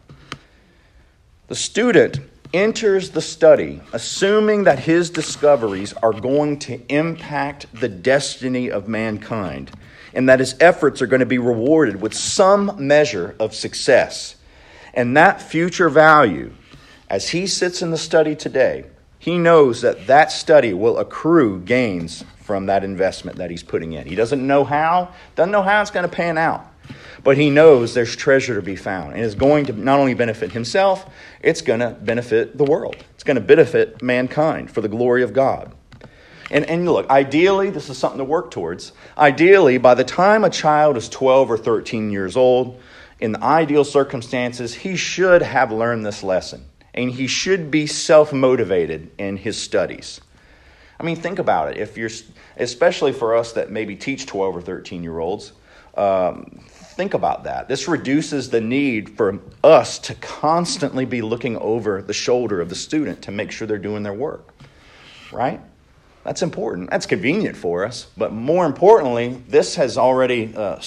the student enters the study assuming that his discoveries are going to impact the destiny of mankind and that his efforts are going to be rewarded with some measure of success. And that future value, as he sits in the study today, he knows that that study will accrue gains from that investment that he's putting in. He doesn't know how, doesn't know how it's going to pan out. But he knows there's treasure to be found and is going to not only benefit himself, it's going to benefit the world. It's going to benefit mankind for the glory of God. And, and look, ideally, this is something to work towards. Ideally, by the time a child is 12 or 13 years old, in the ideal circumstances, he should have learned this lesson and he should be self motivated in his studies. I mean, think about it. If you're, especially for us that maybe teach 12 or 13 year olds, um, think about that. This reduces the need for us to constantly be looking over the shoulder of the student to make sure they're doing their work, right? That's important. That's convenient for us. But more importantly, this has already uh,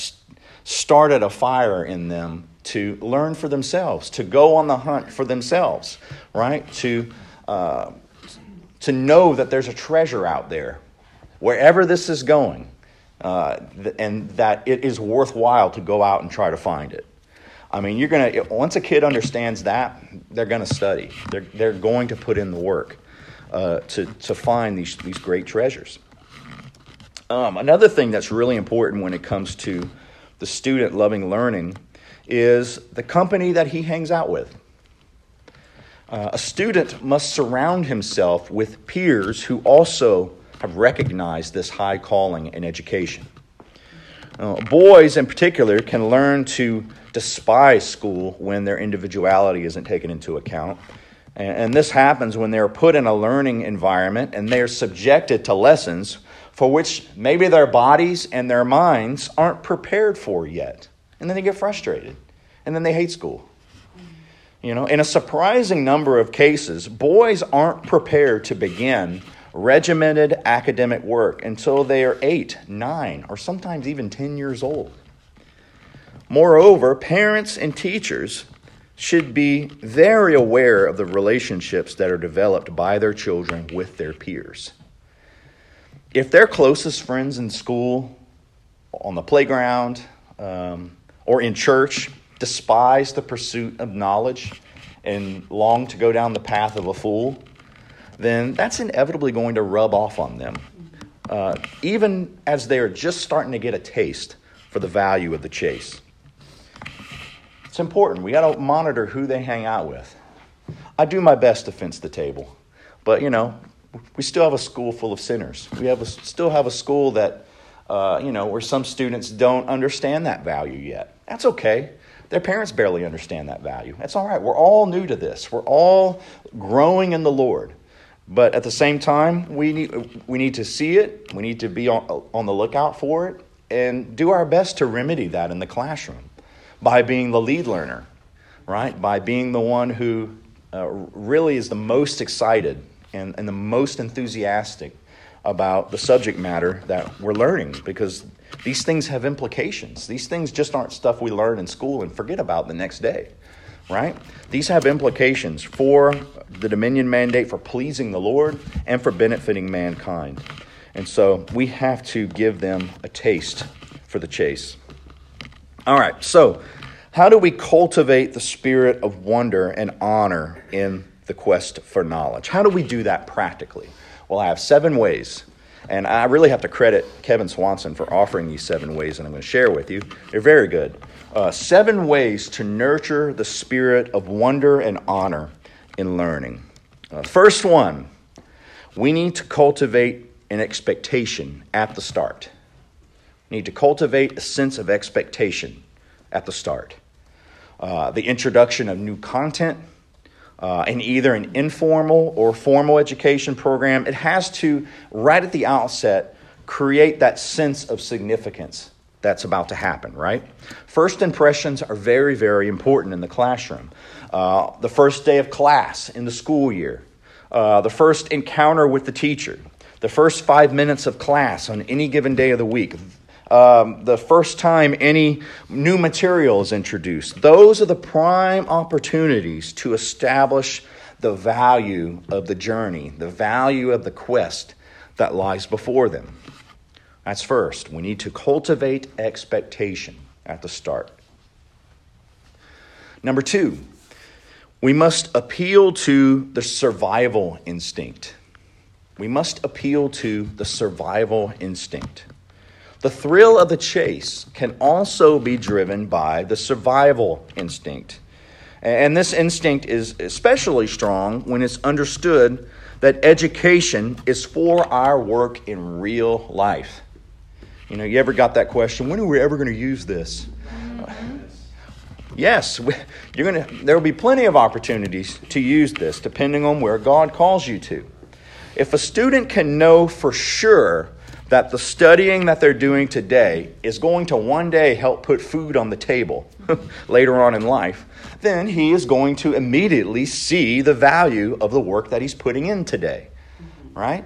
started a fire in them to learn for themselves, to go on the hunt for themselves, right? To, uh, to know that there's a treasure out there, wherever this is going, uh, and that it is worthwhile to go out and try to find it. I mean, you're going to, once a kid understands that, they're going to study. They're, they're going to put in the work uh, to, to find these, these great treasures. Um, another thing that's really important when it comes to the student loving learning is the company that he hangs out with. Uh, a student must surround himself with peers who also have recognized this high calling in education. Uh, boys, in particular, can learn to despise school when their individuality isn't taken into account. And, and this happens when they're put in a learning environment and they're subjected to lessons for which maybe their bodies and their minds aren't prepared for yet. And then they get frustrated. And then they hate school. You know, in a surprising number of cases, boys aren't prepared to begin regimented academic work until they are eight, nine, or sometimes even 10 years old. Moreover, parents and teachers should be very aware of the relationships that are developed by their children with their peers if their closest friends in school, on the playground, um, or in church despise the pursuit of knowledge and long to go down the path of a fool, then that's inevitably going to rub off on them, uh, even as they are just starting to get a taste for the value of the chase. It's important. We got to monitor who they hang out with. I do my best to fence the table, but you know, we still have a school full of sinners. We have a, still have a school that, uh, you know, where some students don't understand that value yet. That's okay. Their parents barely understand that value. That's all right. We're all new to this. We're all growing in the Lord. But at the same time, we need, we need to see it. We need to be on, on the lookout for it and do our best to remedy that in the classroom by being the lead learner, right? By being the one who uh, really is the most excited and, and the most enthusiastic about the subject matter that we're learning because these things have implications. These things just aren't stuff we learn in school and forget about the next day, right? These have implications for the dominion mandate for pleasing the Lord and for benefiting mankind. And so we have to give them a taste for the chase. All right, so how do we cultivate the spirit of wonder and honor in the quest for knowledge. How do we do that practically? Well, I have seven ways. And I really have to credit Kevin Swanson for offering these seven ways, and I'm going to share with you. They're very good. Uh, seven ways to nurture the spirit of wonder and honor in learning. Uh, first one, we need to cultivate an expectation at the start. We need to cultivate a sense of expectation at the start. Uh, the introduction of new content uh, in either an informal or formal education program, it has to, right at the outset, create that sense of significance that's about to happen, right? First impressions are very, very important in the classroom. Uh, the first day of class in the school year, uh, the first encounter with the teacher, the first five minutes of class on any given day of the week, um, the first time any new material is introduced. Those are the prime opportunities to establish the value of the journey, the value of the quest that lies before them. That's first. We need to cultivate expectation at the start. Number two, we must appeal to the survival instinct. We must appeal to the survival instinct. The thrill of the chase can also be driven by the survival instinct. And this instinct is especially strong when it's understood that education is for our work in real life. You know, you ever got that question, when are we ever going to use this? Mm-hmm. Yes, you're going to there will be plenty of opportunities to use this depending on where God calls you to. If a student can know for sure that the studying that they're doing today is going to one day help put food on the table later on in life, then he is going to immediately see the value of the work that he's putting in today. Right?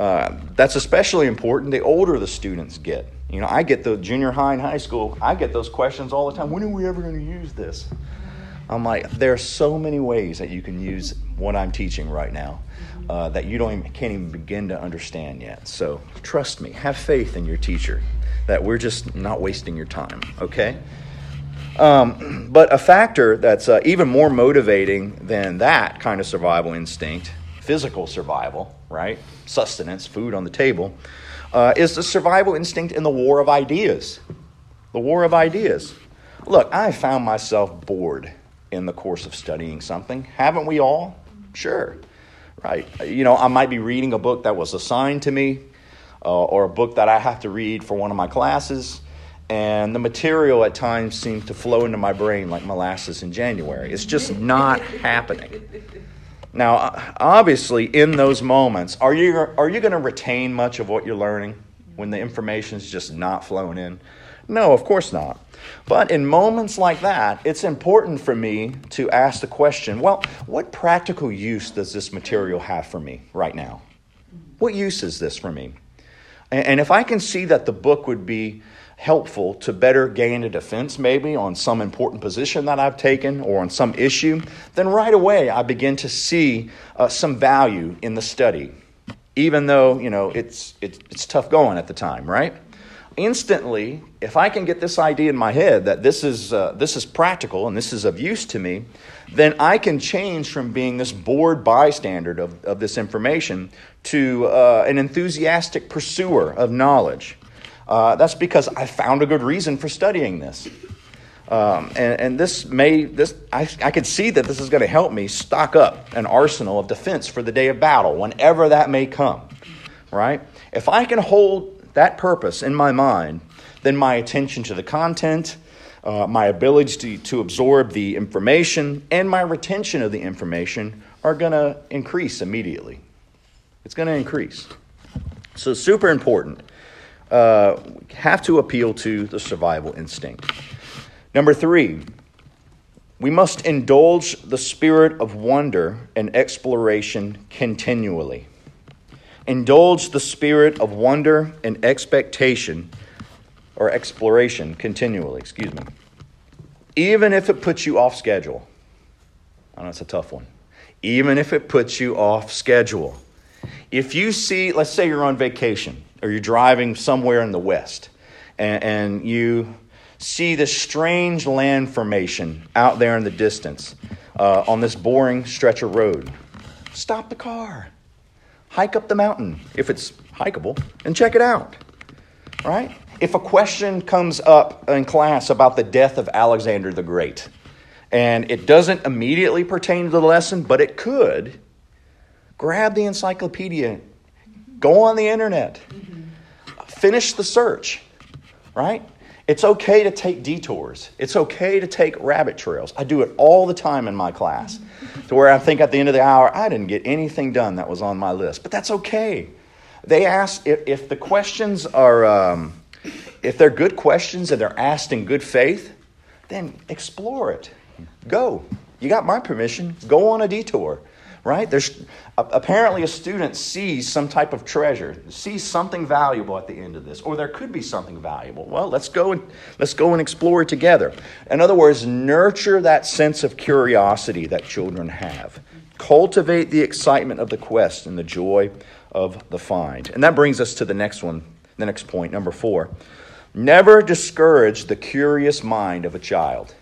Uh, that's especially important the older the students get. You know, I get the junior high and high school, I get those questions all the time. When are we ever going to use this? I'm like, there are so many ways that you can use what I'm teaching right now uh, that you don't even, can't even begin to understand yet. So trust me, have faith in your teacher that we're just not wasting your time, okay? Um, but a factor that's uh, even more motivating than that kind of survival instinct, physical survival, right? Sustenance, food on the table, uh, is the survival instinct in the war of ideas. The war of ideas. Look, I found myself bored in the course of studying something. Haven't we all? Sure right? You know, I might be reading a book that was assigned to me uh, or a book that I have to read for one of my classes, and the material at times seems to flow into my brain like molasses in January. It's just not happening. Now, obviously, in those moments, are you, are you going to retain much of what you're learning when the information is just not flowing in? No, of course not. But in moments like that, it's important for me to ask the question well, what practical use does this material have for me right now? What use is this for me? And if I can see that the book would be helpful to better gain a defense, maybe on some important position that I've taken or on some issue, then right away I begin to see uh, some value in the study, even though you know it's, it's it's tough going at the time, right? instantly, if I can get this idea in my head that this is, uh, this is practical and this is of use to me, then I can change from being this bored bystander of, of this information to uh, an enthusiastic pursuer of knowledge. Uh, that's because I found a good reason for studying this. Um, and, and, this may, this, I, I could see that this is going to help me stock up an arsenal of defense for the day of battle, whenever that may come, right? If I can hold that purpose in my mind, then my attention to the content, uh, my ability to, to absorb the information, and my retention of the information are going to increase immediately. It's going to increase. So, super important. Uh, have to appeal to the survival instinct. Number three, we must indulge the spirit of wonder and exploration continually indulge the spirit of wonder and expectation or exploration continually, excuse me. Even if it puts you off schedule. I know it's a tough one. Even if it puts you off schedule. If you see, let's say you're on vacation or you're driving somewhere in the West and, and you see this strange land formation out there in the distance uh, on this boring stretch of road, stop the car hike up the mountain if it's hikeable and check it out. Right? If a question comes up in class about the death of Alexander the Great, and it doesn't immediately pertain to the lesson, but it could, grab the encyclopedia, go on the internet, finish the search, right? It's okay to take detours. It's okay to take rabbit trails. I do it all the time in my class to where I think at the end of the hour, I didn't get anything done that was on my list. But that's okay. They ask if, if the questions are, um, if they're good questions and they're asked in good faith, then explore it. Go. You got my permission. Go on a detour right? There's apparently a student sees some type of treasure, sees something valuable at the end of this, or there could be something valuable. Well, let's go and let's go and explore it together. In other words, nurture that sense of curiosity that children have. Cultivate the excitement of the quest and the joy of the find. And that brings us to the next one, the next point, number 4. Never discourage the curious mind of a child.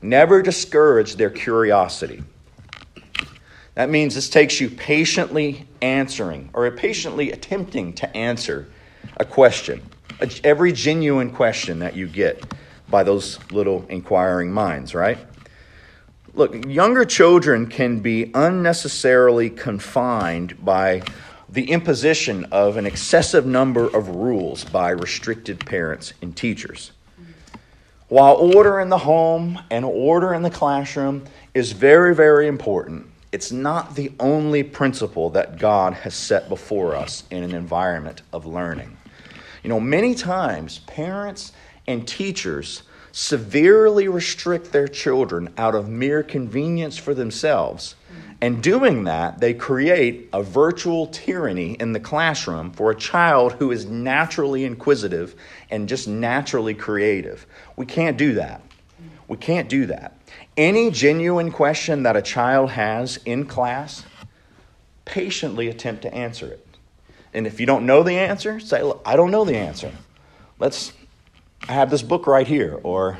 Never discourage their curiosity. That means this takes you patiently answering or patiently attempting to answer a question, every genuine question that you get by those little inquiring minds, right? Look, younger children can be unnecessarily confined by the imposition of an excessive number of rules by restricted parents and teachers. While order in the home and order in the classroom is very, very important, it's not the only principle that God has set before us in an environment of learning. You know, many times parents and teachers severely restrict their children out of mere convenience for themselves. And doing that, they create a virtual tyranny in the classroom for a child who is naturally inquisitive and just naturally creative. We can't do that. We can't do that. Any genuine question that a child has in class, patiently attempt to answer it. And if you don't know the answer, say, I don't know the answer. Let's I have this book right here, or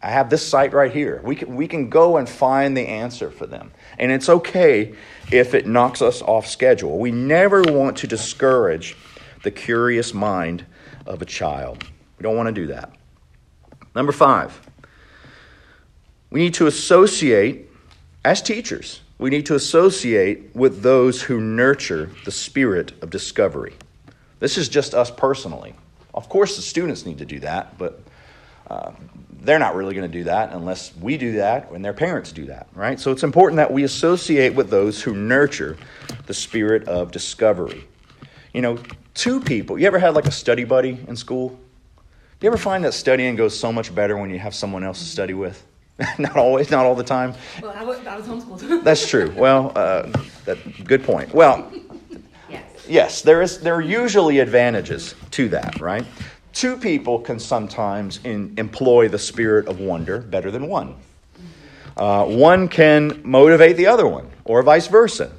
I have this site right here. We can, we can go and find the answer for them. And it's okay if it knocks us off schedule. We never want to discourage the curious mind of a child. We don't want to do that. Number five, we need to associate, as teachers, we need to associate with those who nurture the spirit of discovery. This is just us personally. Of course, the students need to do that, but uh, they're not really going to do that unless we do that and their parents do that, right? So it's important that we associate with those who nurture the spirit of discovery. You know, two people, you ever had like a study buddy in school? Do you ever find that studying goes so much better when you have someone else to study with? not always, not all the time. Well, I was, I was homeschooled. That's true. Well, uh, that, good point. Well, yes, there is there are usually advantages to that, right? Two people can sometimes in, employ the spirit of wonder better than one. Uh, one can motivate the other one, or vice versa.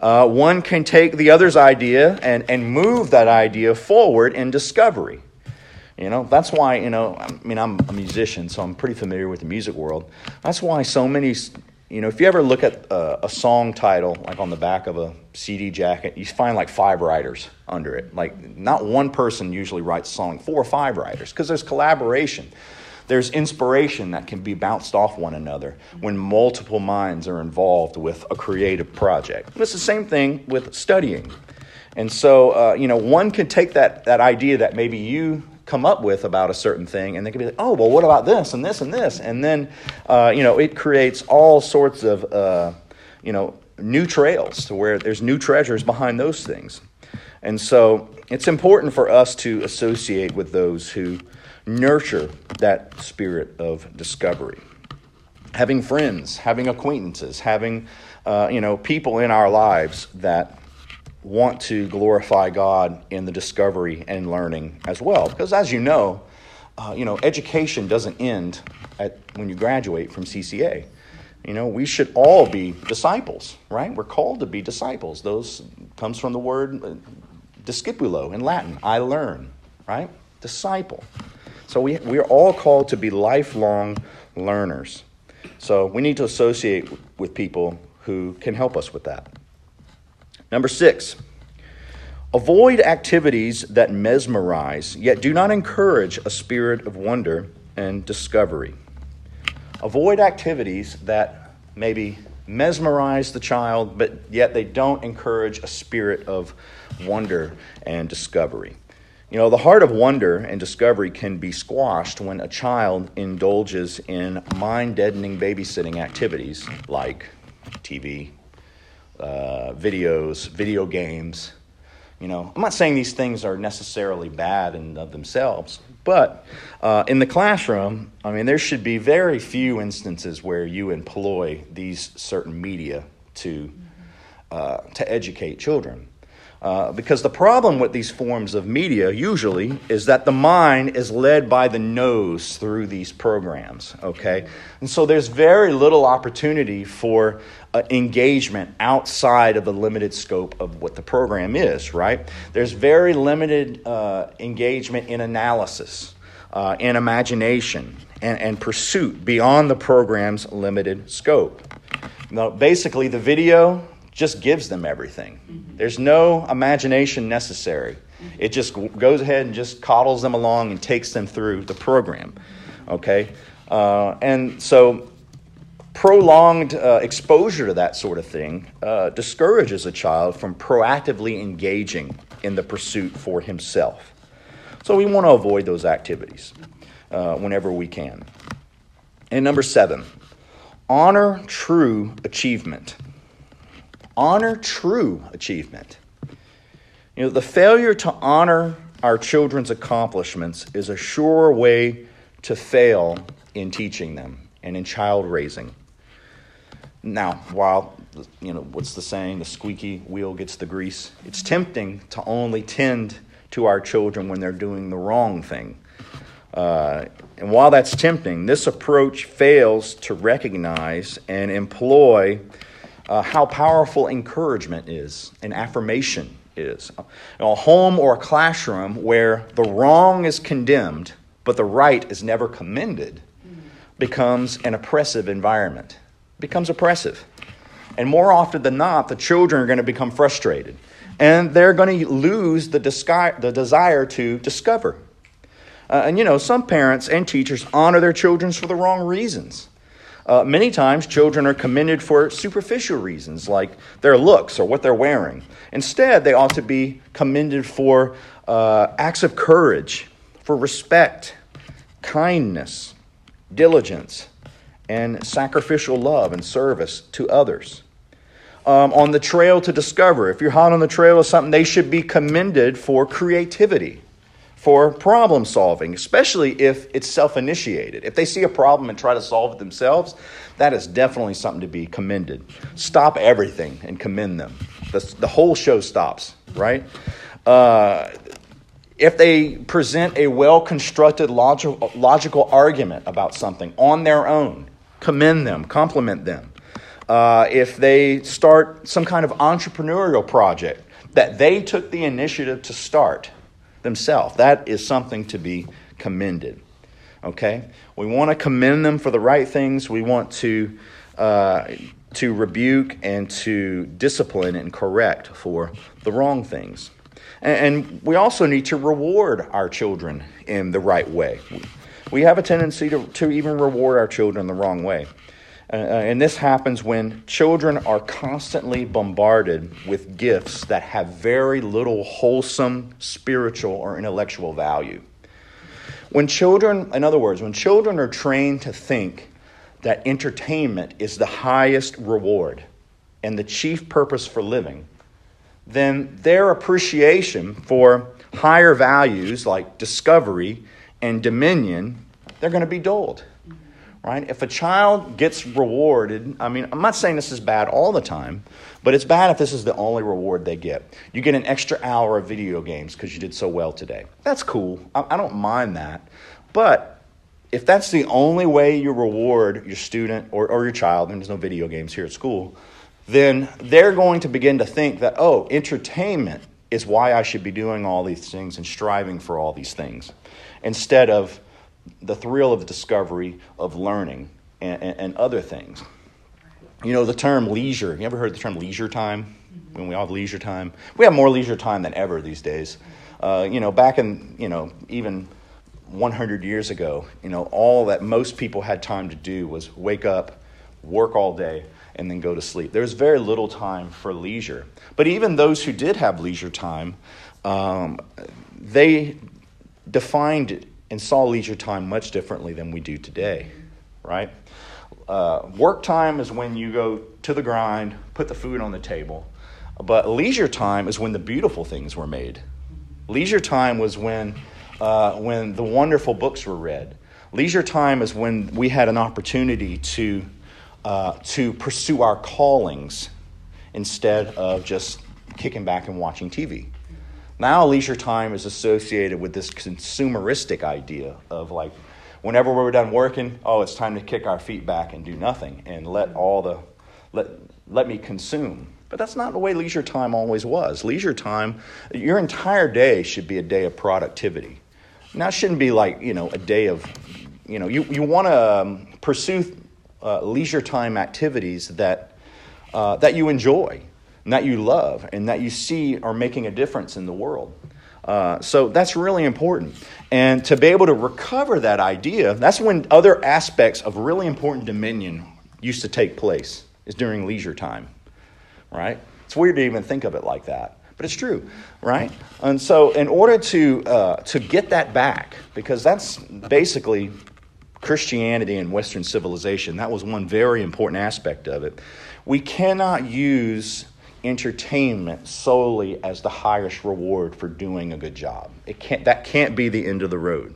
Uh, one can take the other's idea and, and move that idea forward in discovery. You know, that's why, you know, I mean, I'm a musician, so I'm pretty familiar with the music world. That's why so many you know, if you ever look at a, a, song title, like on the back of a CD jacket, you find like five writers under it. Like, not one person usually writes a song, four or five writers, because there's collaboration. There's inspiration that can be bounced off one another when multiple minds are involved with a creative project. It's the same thing with studying. And so, uh, you know, one can take that, that idea that maybe you come up with about a certain thing, and they can be like, oh, well, what about this and this and this? And then, uh, you know, it creates all sorts of, uh, you know, new trails to where there's new treasures behind those things. And so it's important for us to associate with those who nurture that spirit of discovery. Having friends, having acquaintances, having, uh, you know, people in our lives that want to glorify God in the discovery and learning as well. Because as you know, uh, you know, education doesn't end at when you graduate from CCA. You know, we should all be disciples, right? We're called to be disciples. Those comes from the word uh, discipulo in Latin. I learn, right? Disciple. So we we are all called to be lifelong learners. So we need to associate with people who can help us with that. Number six, avoid activities that mesmerize, yet do not encourage a spirit of wonder and discovery. Avoid activities that maybe mesmerize the child, but yet they don't encourage a spirit of wonder and discovery. You know, the heart of wonder and discovery can be squashed when a child indulges in mind deadening babysitting activities like TV, uh, videos, video games. You know, I'm not saying these things are necessarily bad in of themselves, but uh, in the classroom, I mean, there should be very few instances where you employ these certain media to uh, to educate children. Uh, because the problem with these forms of media usually is that the mind is led by the nose through these programs, okay? And so there's very little opportunity for uh, engagement outside of the limited scope of what the program is, right? There's very limited uh, engagement in analysis, uh, in imagination, and, and pursuit beyond the program's limited scope. Now, basically, the video just gives them everything. There's no imagination necessary. It just goes ahead and just coddles them along and takes them through the program. Okay? Uh, and so prolonged uh, exposure to that sort of thing uh, discourages a child from proactively engaging in the pursuit for himself. So we want to avoid those activities uh, whenever we can. And number seven, honor true achievement. Honor true achievement. You know, the failure to honor our children's accomplishments is a sure way to fail in teaching them and in child raising. Now, while, you know, what's the saying? The squeaky wheel gets the grease. It's tempting to only tend to our children when they're doing the wrong thing. Uh, and while that's tempting, this approach fails to recognize and employ uh, how powerful encouragement is and affirmation is. a home or a classroom where the wrong is condemned but the right is never commended becomes an oppressive environment becomes oppressive. And more often than not, the children are going to become frustrated. And they're going to lose the, disci- the desire to discover. Uh, and you know, some parents and teachers honor their children for the wrong reasons. Uh, many times, children are commended for superficial reasons, like their looks or what they're wearing. Instead, they ought to be commended for uh, acts of courage, for respect, kindness, diligence, and sacrificial love and service to others. Um, on the trail to discover, if you're hot on the trail of something, they should be commended for creativity, for problem solving, especially if it's self initiated. If they see a problem and try to solve it themselves, that is definitely something to be commended. Stop everything and commend them. The, the whole show stops, right? Uh, if they present a well constructed logical, logical argument about something on their own, commend them, compliment them. Uh, if they start some kind of entrepreneurial project that they took the initiative to start themselves, that is something to be commended. Okay? We want to commend them for the right things. We want to, uh, to rebuke and to discipline and correct for the wrong things. And, and we also need to reward our children in the right way. We have a tendency to, to even reward our children the wrong way. Uh, uh, and this happens when children are constantly bombarded with gifts that have very little wholesome spiritual or intellectual value. When children, in other words, when children are trained to think that entertainment is the highest reward and the chief purpose for living, then their appreciation for higher values like discovery and dominion, they're going to be dulled. Right? If a child gets rewarded, I mean, I'm not saying this is bad all the time, but it's bad if this is the only reward they get. You get an extra hour of video games because you did so well today. That's cool. I, don't mind that. But if that's the only way you reward your student or, or your child, and there's no video games here at school, then they're going to begin to think that, oh, entertainment is why I should be doing all these things and striving for all these things instead of the thrill of discovery of learning and, and, and other things. You know, the term leisure, you ever heard the term leisure time? When we all have leisure time? We have more leisure time than ever these days. Uh, you know, back in, you know, even 100 years ago, you know, all that most people had time to do was wake up, work all day, and then go to sleep. There was very little time for leisure. But even those who did have leisure time, um, they defined and saw leisure time much differently than we do today, right? Uh, work time is when you go to the grind, put the food on the table. But leisure time is when the beautiful things were made. Leisure time was when, uh, when the wonderful books were read. Leisure time is when we had an opportunity to, uh, to pursue our callings instead of just kicking back and watching TV. Now, leisure time is associated with this consumeristic idea of like, whenever we're done working, oh, it's time to kick our feet back and do nothing and let all the, let, let me consume. But that's not the way leisure time always was. Leisure time, your entire day should be a day of productivity. Now, it shouldn't be like, you know, a day of, you know, you, you want to um, pursue uh, leisure time activities that, uh, that you enjoy and that you love and that you see are making a difference in the world. Uh, so that's really important. And to be able to recover that idea, that's when other aspects of really important dominion used to take place, is during leisure time, right? It's weird to even think of it like that, but it's true, right? And so, in order to, uh, to get that back, because that's basically Christianity and Western civilization, that was one very important aspect of it. We cannot use entertainment solely as the highest reward for doing a good job. It can't, that can't be the end of the road.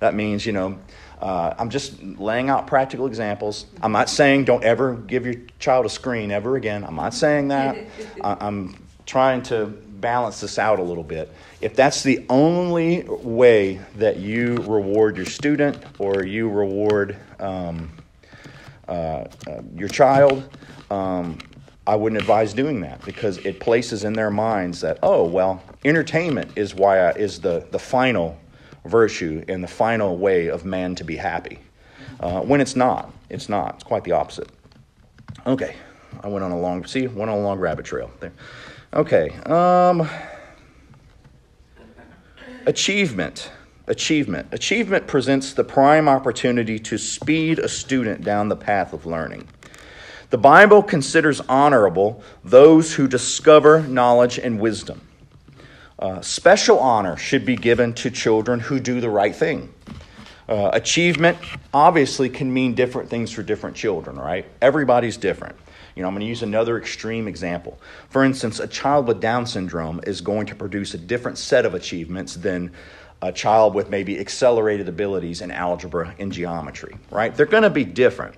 That means, you know, uh, I'm just laying out practical examples. I'm not saying don't ever give your child a screen ever again. I'm not saying that. I, am trying to balance this out a little bit. If that's the only way that you reward your student or you reward um, uh, uh, your child, um, I wouldn't advise doing that because it places in their minds that, oh, well, entertainment is why I, is the, the final virtue and the final way of man to be happy. Uh, when it's not, it's not. It's quite the opposite. Okay, I went on a long, see, went on a long rabbit trail there. Okay, um, achievement. Achievement. Achievement presents the prime opportunity to speed a student down the path of learning. The Bible considers honorable those who discover knowledge and wisdom. Uh, special honor should be given to children who do the right thing. Uh, achievement obviously can mean different things for different children, right? Everybody's different. You know, I'm going to use another extreme example. For instance, a child with Down syndrome is going to produce a different set of achievements than a child with maybe accelerated abilities in algebra and geometry, right? They're going to be different.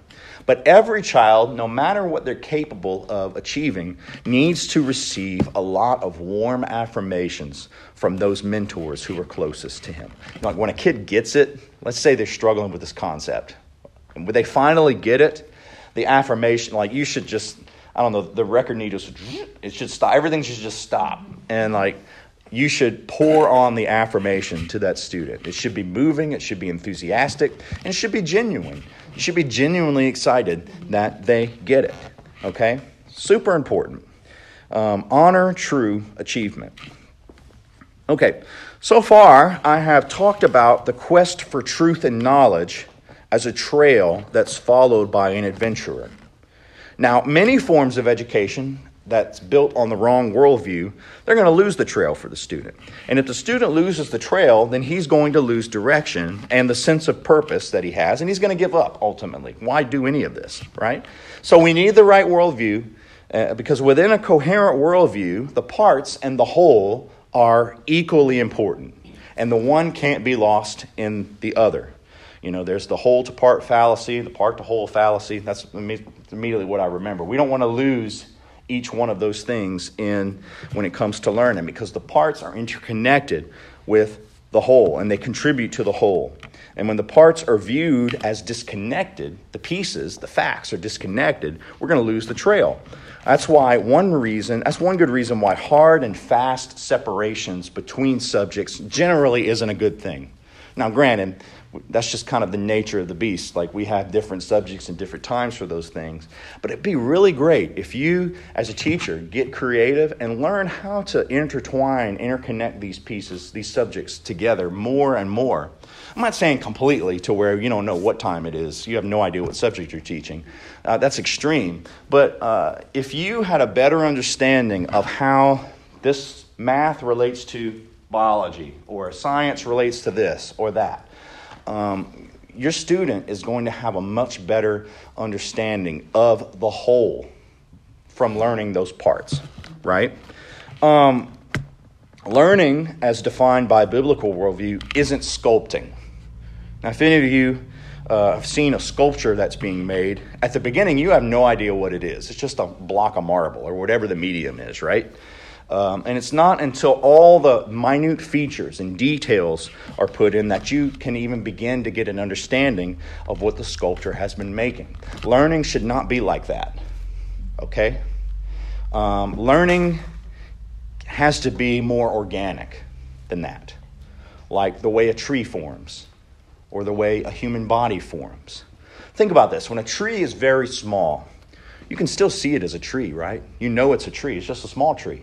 But every child, no matter what they're capable of achieving, needs to receive a lot of warm affirmations from those mentors who are closest to him. Like when a kid gets it, let's say they're struggling with this concept, and when they finally get it, the affirmation, like you should just, I don't know, the record needles, it should stop. Everything should just stop. And like, you should pour on the affirmation to that student. It should be moving, it should be enthusiastic, and it should be genuine. You should be genuinely excited that they get it. Okay? Super important. Um, honor true achievement. Okay, so far I have talked about the quest for truth and knowledge as a trail that's followed by an adventurer. Now, many forms of education that's built on the wrong worldview, they're going to lose the trail for the student. And if the student loses the trail, then he's going to lose direction and the sense of purpose that he has, and he's going to give up ultimately. Why do any of this, right? So we need the right worldview uh, because within a coherent worldview, the parts and the whole are equally important, and the one can't be lost in the other. You know, there's the whole to part fallacy, the part to whole fallacy. That's immediately what I remember. We don't want to lose each one of those things in when it comes to learning because the parts are interconnected with the whole and they contribute to the whole. And when the parts are viewed as disconnected, the pieces, the facts are disconnected, we're going to lose the trail. That's why one reason, that's one good reason why hard and fast separations between subjects generally isn't a good thing. Now, granted, that's just kind of the nature of the beast. Like we have different subjects and different times for those things. But it'd be really great if you, as a teacher, get creative and learn how to intertwine, interconnect these pieces, these subjects together more and more. I'm not saying completely to where you don't know what time it is, you have no idea what subject you're teaching. Uh, that's extreme. But uh, if you had a better understanding of how this math relates to biology or science relates to this or that, um, your student is going to have a much better understanding of the whole from learning those parts, right? Um, learning, as defined by biblical worldview, isn't sculpting. Now, if any of you uh, have seen a sculpture that's being made, at the beginning you have no idea what it is. It's just a block of marble or whatever the medium is, right? Um, and it's not until all the minute features and details are put in that you can even begin to get an understanding of what the sculptor has been making. Learning should not be like that, okay? Um, learning has to be more organic than that, like the way a tree forms or the way a human body forms. Think about this when a tree is very small, you can still see it as a tree, right? You know it's a tree, it's just a small tree.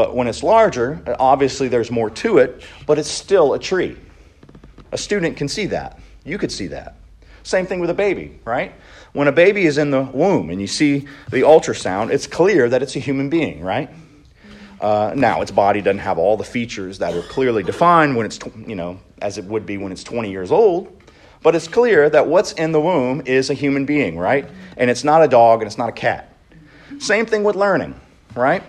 But when it's larger, obviously there's more to it, but it's still a tree. A student can see that. You could see that. Same thing with a baby, right? When a baby is in the womb and you see the ultrasound, it's clear that it's a human being, right? Uh, now, its body doesn't have all the features that are clearly defined when it's, you know, as it would be when it's 20 years old, but it's clear that what's in the womb is a human being, right? And it's not a dog and it's not a cat. Same thing with learning, right?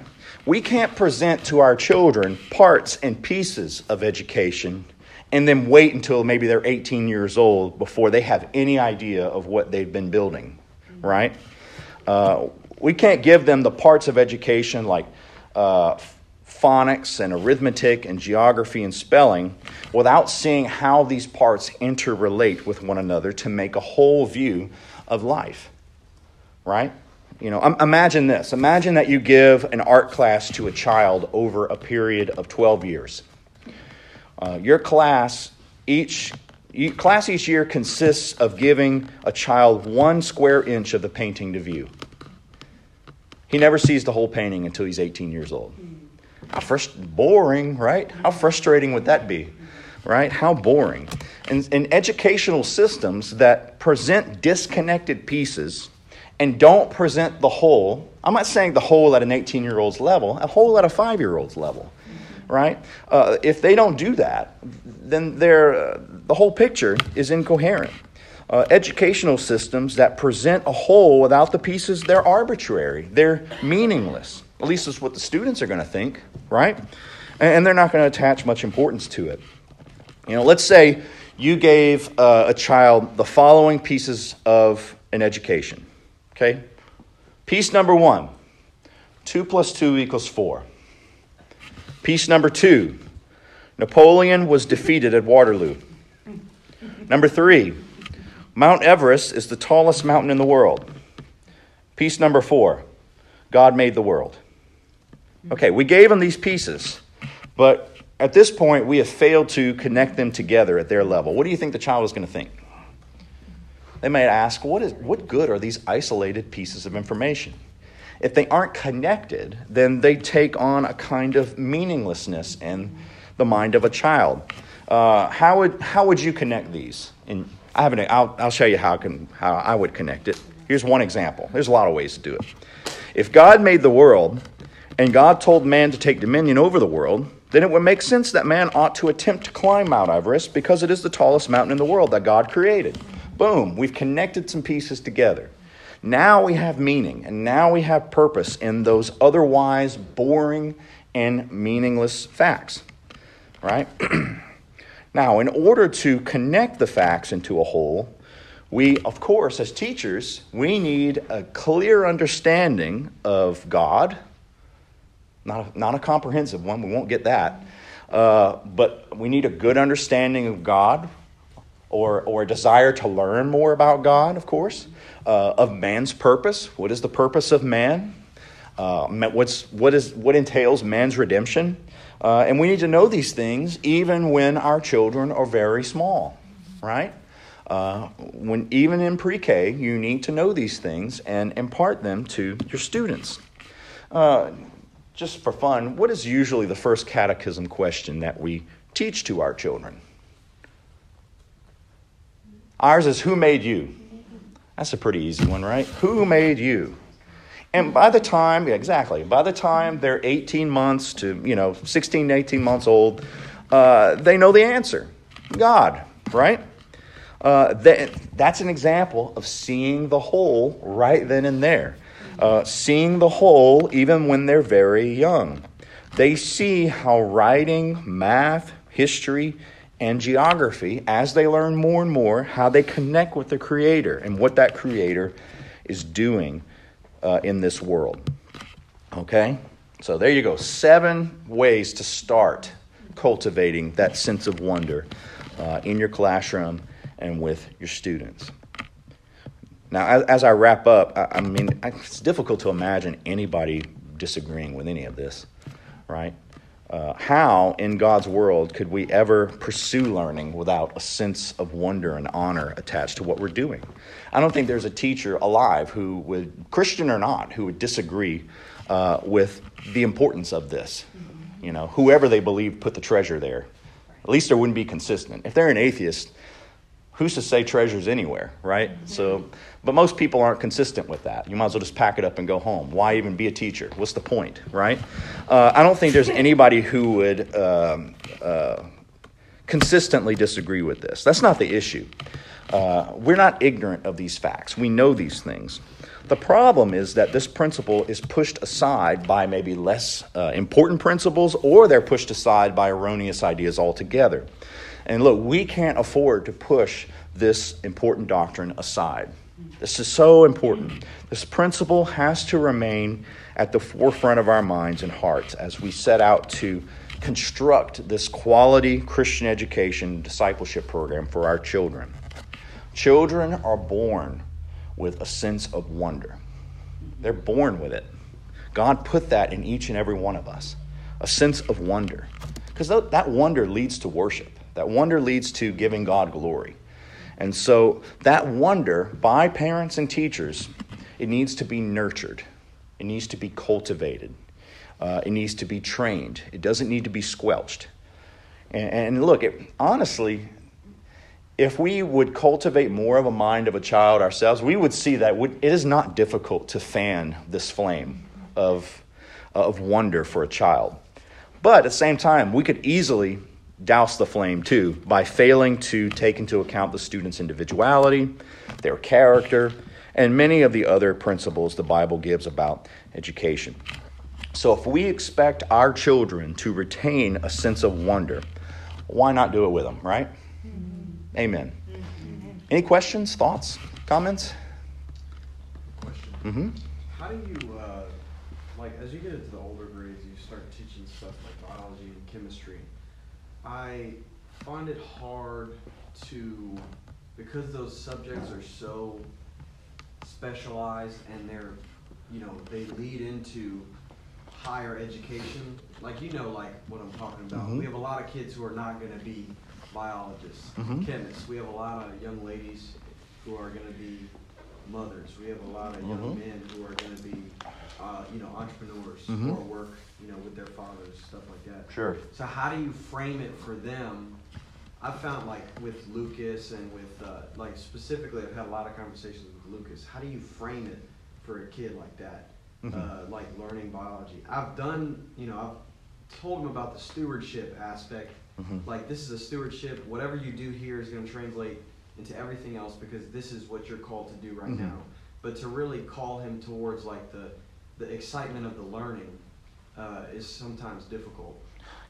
We can't present to our children parts and pieces of education and then wait until maybe they're 18 years old before they have any idea of what they've been building, right? Uh, we can't give them the parts of education like uh, phonics and arithmetic and geography and spelling without seeing how these parts interrelate with one another to make a whole view of life, right? You know, imagine this. Imagine that you give an art class to a child over a period of 12 years. Uh, your class each class each year consists of giving a child one square inch of the painting to view. He never sees the whole painting until he's 18 years old. How frust- boring, right? How frustrating would that be, right? How boring. And, and educational systems that present disconnected pieces and don't present the whole, I'm not saying the whole at an 18 year old's level, a whole at a five year old's level right? Uh, if they don't do that, then uh, the whole picture is incoherent. Uh, educational systems that present a whole without the pieces, they're arbitrary, they're meaningless. At least that's what the students are going to think, right? And, they're not going to attach much importance to it. You know, let's say you gave uh, a child the following pieces of an education, okay? Piece number one 2 plus 2 equals 4. Piece number two Napoleon was defeated at Waterloo. Number three, Mount Everest is the tallest mountain in the world. Piece number four, God made the world. Okay, we gave them these pieces, but at this point, we have failed to connect them together at their level. What do you think the child is going to think? They might ask, what, is, what good are these isolated pieces of information? if they aren't connected, then they take on a kind of meaninglessness in the mind of a child. Uh, how, would, how would you connect these? And I have an, I'll, I'll show you how, can, how I would connect it. Here's one example. There's a lot of ways to do it. If God made the world and God told man to take dominion over the world, then it would make sense that man ought to attempt to climb Mount Everest because it is the tallest mountain in the world that God created. Boom, we've connected some pieces together. Now we have meaning, and now we have purpose in those otherwise boring and meaningless facts. Right? now, in order to connect the facts into a whole, we, of course, as teachers, we need a clear understanding of God. Not a, not a comprehensive one, we won't get that. Uh, but we need a good understanding of God or, or a desire to learn more about God, of course uh, of man's purpose. What is the purpose of man? Uh, what's, what, is, what entails man's redemption? Uh, and we need to know these things even when our children are very small, right? Uh, when even in pre-K, you need to know these things and impart them to your students. Uh, just for fun, what is usually the first catechism question that we teach to our children? Ours is Who made you? That's a pretty easy one, right? Who made you? And by the time, exactly, by the time they're 18 months to, you know, 16, 18 months old, uh, they know the answer God, right? Uh, that, that's an example of seeing the whole right then and there. Uh, seeing the whole even when they're very young. They see how writing, math, history, and geography as they learn more and more how they connect with the Creator and what that Creator is doing uh, in this world. Okay? So there you go. Seven ways to start cultivating that sense of wonder uh, in your classroom and with your students. Now, as, as I wrap up, I, I mean, it's difficult to imagine anybody disagreeing with any of this, right? Uh, how in God's world could we ever pursue learning without a sense of wonder and honor attached to what we're doing? I don't think there's a teacher alive who would, Christian or not, who would disagree uh, with the importance of this. You know, whoever they believe put the treasure there. At least there wouldn't be consistent. If they're an atheist, who's to say treasure's anywhere, right? So, but most people aren't consistent with that. You might as well just pack it up and go home. Why even be a teacher? What's the point, right? Uh, I don't think there's anybody who would um, uh, consistently disagree with this. That's not the issue. Uh, we're not ignorant of these facts. We know these things. The problem is that this principle is pushed aside by maybe less uh, important principles, or they're pushed aside by erroneous ideas altogether. And look, we can't afford to push this important doctrine aside. This is so important. This principle has to remain at the forefront of our minds and hearts as we set out to construct this quality Christian education discipleship program for our children. Children are born with a sense of wonder. They're born with it. God put that in each and every one of us a sense of wonder. Because that wonder leads to worship, that wonder leads to giving God glory. And so, that wonder by parents and teachers, it needs to be nurtured, it needs to be cultivated, uh, it needs to be trained, it doesn't need to be squelched. And, and look, it, honestly, if we would cultivate more of a mind of a child ourselves, we would see that it is not difficult to fan this flame of, of wonder for a child. But at the same time, we could easily douse the flame too by failing to take into account the student's individuality, their character, and many of the other principles the Bible gives about education. So, if we expect our children to retain a sense of wonder, why not do it with them, right? Amen. Any questions, thoughts, comments? Question. Mm-hmm. How do you, uh, like, as you get into the older grades, you start teaching stuff like biology and chemistry. I find it hard to, because those subjects are so specialized and they're, you know, they lead into higher education. Like, you know, like what I'm talking about. Mm-hmm. We have a lot of kids who are not going to be biologists, mm-hmm. chemists. We have a lot of young ladies who are going to be mothers. We have a lot of young mm-hmm. men who are going to be, uh, you know, entrepreneurs mm-hmm. or work, you know, with their fathers, stuff like that. Sure. So how do you frame it for them? I've found like with Lucas and with uh, like specifically, I've had a lot of conversations with Lucas. How do you frame it for a kid like that, mm-hmm. uh, like learning biology? I've done, you know, I've told him about the stewardship aspect Mm-hmm. Like this is a stewardship. Whatever you do here is going to translate into everything else because this is what you're called to do right mm-hmm. now. But to really call him towards like the the excitement of the learning uh, is sometimes difficult.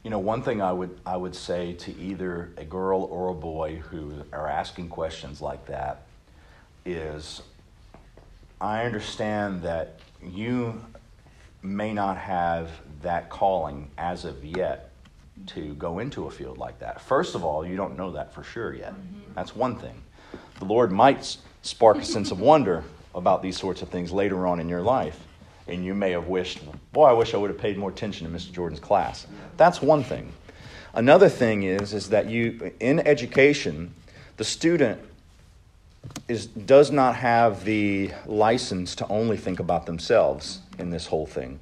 You know, one thing I would I would say to either a girl or a boy who are asking questions like that is I understand that you may not have that calling as of yet to go into a field like that. First of all, you don't know that for sure yet. Mm-hmm. That's one thing. The Lord might spark a sense of wonder about these sorts of things later on in your life. And you may have wished, boy, I wish I would have paid more attention to Mr. Jordan's class. That's one thing. Another thing is, is that you, in education, the student is, does not have the license to only think about themselves in this whole thing.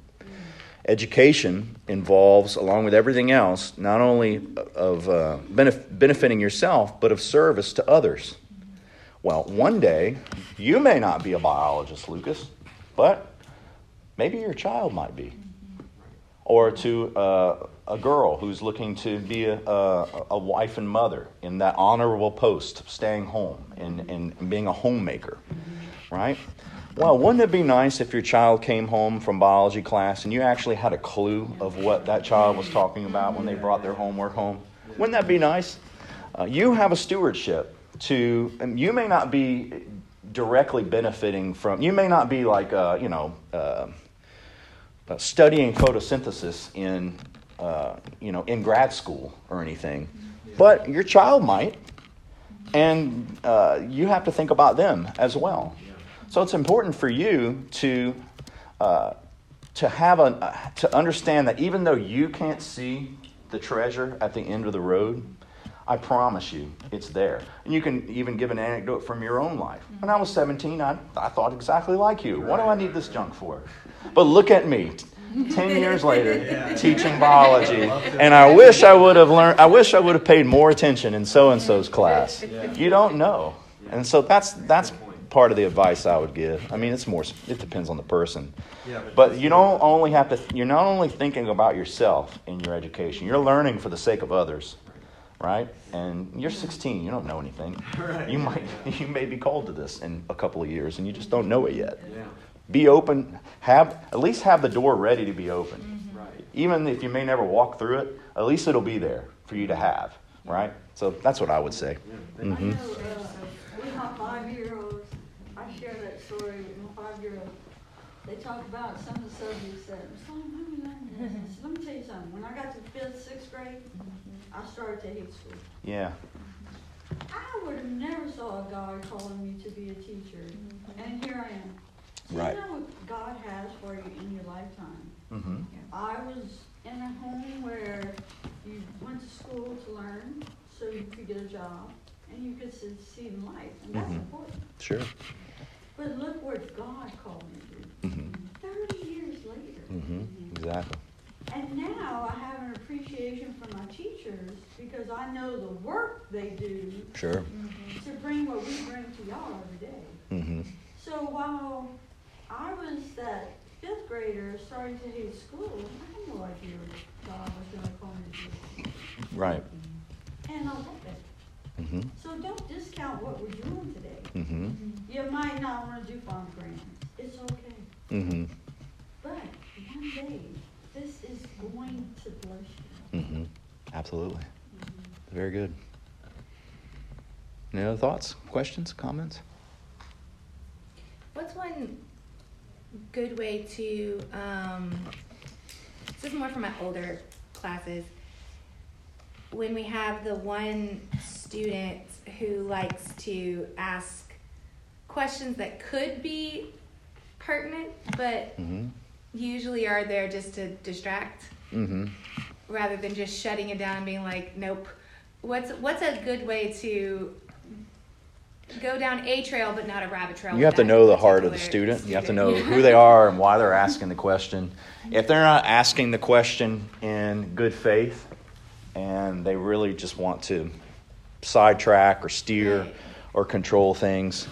Education involves, along with everything else, not only of uh, benef- benefiting yourself, but of service to others. Well, one day, you may not be a biologist, Lucas, but maybe your child might be. Or to uh, a girl who's looking to be a, a, a, wife and mother in that honorable post staying home and, and being a homemaker, right? Well, wouldn't it be nice if your child came home from biology class and you actually had a clue of what that child was talking about when they brought their homework home? Wouldn't that be nice? Uh, you have a stewardship to, you may not be directly benefiting from, you may not be like, uh, you know, uh, uh studying photosynthesis in, uh, you know, in grad school or anything, but your child might, and uh, you have to think about them as well. So it's important for you to uh, to have a uh, to understand that even though you can't see the treasure at the end of the road, I promise you, it's there. And you can even give an anecdote from your own life. When I was 17, I, I thought exactly like you. What do I need this junk for? But look at me, 10 years later, yeah. teaching biology. And I wish I would have learned, I wish I would have paid more attention in so and so's class. Yeah. You don't know. And so that's, that's part of the advice I would give. I mean, it's more, it depends on the person. But, but you don't only have to, you're not only thinking about yourself in your education, you're learning for the sake of others right? And you're 16, you don't know anything. Right. You might you may be called to this in a couple of years and you just don't know it yet. Yeah. Be open, have at least have the door ready to be open. Mm-hmm. Right. Even if you may never walk through it, at least it'll be there for you to have, right? So that's what I would say. Yeah, mm-hmm. I know, uh, with my five-year-olds, I share that story with my five-year-old. They talk about some of the subjects that, let me tell you something. When I got to fifth, sixth grade, I started to hate school. Yeah. I would have never saw a God calling me to be a teacher, mm-hmm. and here I am. So right. you know what God has for you in your lifetime. Mm-hmm. I was in a home where you went to school to learn, so you could get a job and you could succeed in life, and that's mm-hmm. important. Sure. But look what God called me to. Mm-hmm. Thirty years later. Mm-hmm. Exactly. And now I have an appreciation for my teachers because I know the work they do sure. Mm-hmm. to bring what we bring to y'all every day. Mm-hmm. So while I was that fifth grader starting to hate school, I had no idea God was going to call me to. Right. And I love it. Mm-hmm. So don't discount what we're doing today. Mm-hmm. You might not want to do farm grants. It's okay. Mm-hmm. But one day this is going to bless you. Absolutely. Mm-hmm. Very good. Any other thoughts, questions, comments? What's one good way to, um, this is more for my older classes, when we have the one student who likes to ask questions that could be pertinent, but mm-hmm usually are there just to distract mm-hmm. Rather than just shutting it down and being like, nope. What's what's a good way to go down a trail but not a rabbit trail? You have to know the heart of the student. student. You have to know who they are and why they're asking the question. If they're not asking the question in good faith and they really just want to sidetrack or steer right. or control things,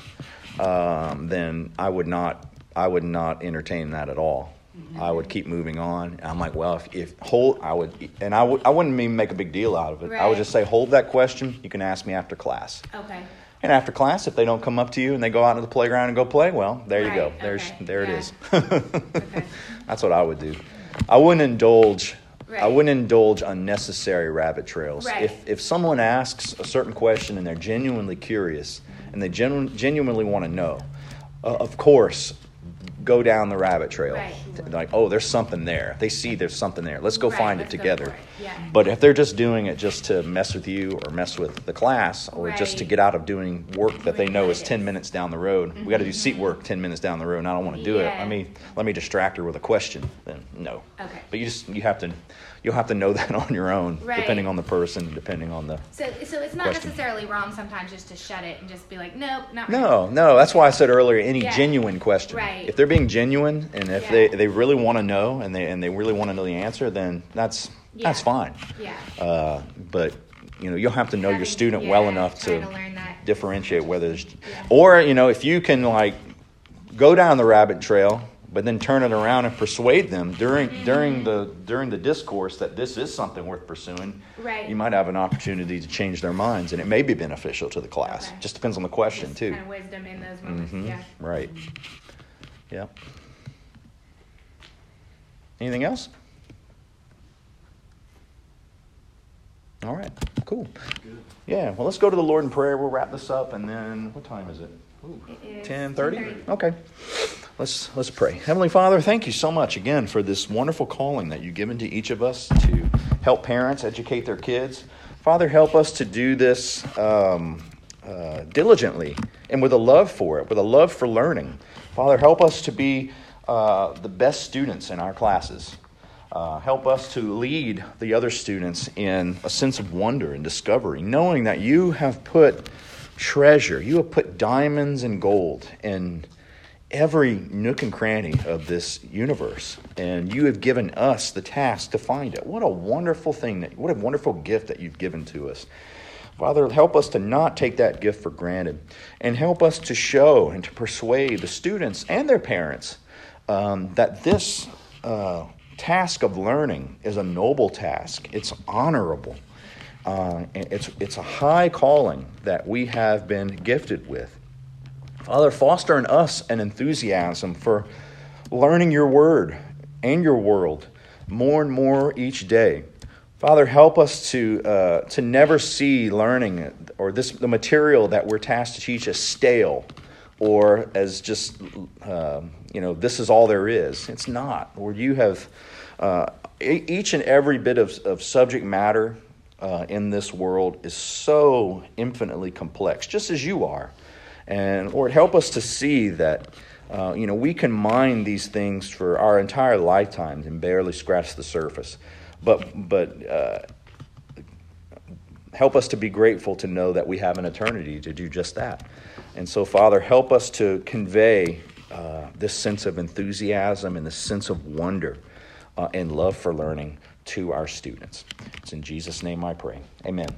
um, then I would not I would not entertain that at all. I would keep moving on. And I'm like, well, if, if hold, I would, and I would, I wouldn't even make a big deal out of it. Right. I would just say, hold that question. You can ask me after class. Okay. And after class, if they don't come up to you and they go out into the playground and go play, well, there right. you go. There's, okay. there yeah. it is. okay. That's what I would do. I wouldn't indulge. Right. I wouldn't indulge unnecessary rabbit trails. If if someone asks a certain question and they're genuinely curious and they genu- genuinely want to know, uh, of course, go down the rabbit trail. Right. Like, oh, there's something there. They see there's something there. Let's go right, find it together. It. Yeah. But if they're just doing it just to mess with you or mess with the class or right. just to get out of doing work that they know is 10 minutes down the road, mm-hmm. we got to do seat work 10 minutes down the road and I don't want to do yeah. it. Let me let me distract her with a question. Then no. Okay. But you just you have to you'll have to know that on your own, right. depending on the person, depending on the. So, so it's not question. necessarily wrong sometimes just to shut it and just be like, nope, not. No, right. no. That's why I said earlier, any yeah. genuine question. Right. If they're being genuine and if yeah. they, they really want to know and they and they really want to know the answer, then that's yeah. that's fine. Yeah. Uh, but you know you'll have to know your student well enough to, to differentiate whether there's, or you know if you can like go down the rabbit trail but then turn it around and persuade them during mm-hmm. during the during the discourse that this is something worth pursuing. Right. You might have an opportunity to change their minds, and it may be beneficial to the class. Okay. Just depends on the question Just too. Kind of wisdom in those moments. Mm-hmm. Yeah. Right. Yeah. Anything else? All right. Cool. Good. Yeah. Well, let's go to the Lord in prayer. We'll wrap this up, and then what time is it? Ten thirty. Okay. Let's let's pray. Heavenly Father, thank you so much again for this wonderful calling that you've given to each of us to help parents educate their kids. Father, help us to do this um, uh, diligently and with a love for it, with a love for learning. Father, help us to be uh, the best students in our classes. Uh, help us to lead the other students in a sense of wonder and discovery, knowing that you have put treasure, you have put diamonds and gold in every nook and cranny of this universe, and you have given us the task to find it. What a wonderful thing, that, what a wonderful gift that you've given to us. Father, help us to not take that gift for granted and help us to show and to persuade the students and their parents um, that this uh, task of learning is a noble task, it's honorable. Uh, it's, it's a high calling that we have been gifted with. Father, foster in us an enthusiasm for learning your word and your world more and more each day. Father, help us to, uh, to never see learning or this, the material that we're tasked to teach as stale or as just, uh, you know, this is all there is. It's not. Lord, you have uh, each and every bit of, of subject matter uh, in this world is so infinitely complex, just as you are. And Lord, help us to see that. Uh, you know, we can mine these things for our entire lifetimes and barely scratch the surface. But, but uh, help us to be grateful to know that we have an eternity to do just that. And so, Father, help us to convey uh, this sense of enthusiasm and this sense of wonder uh, and love for learning to our students. It's in Jesus' name I pray. Amen.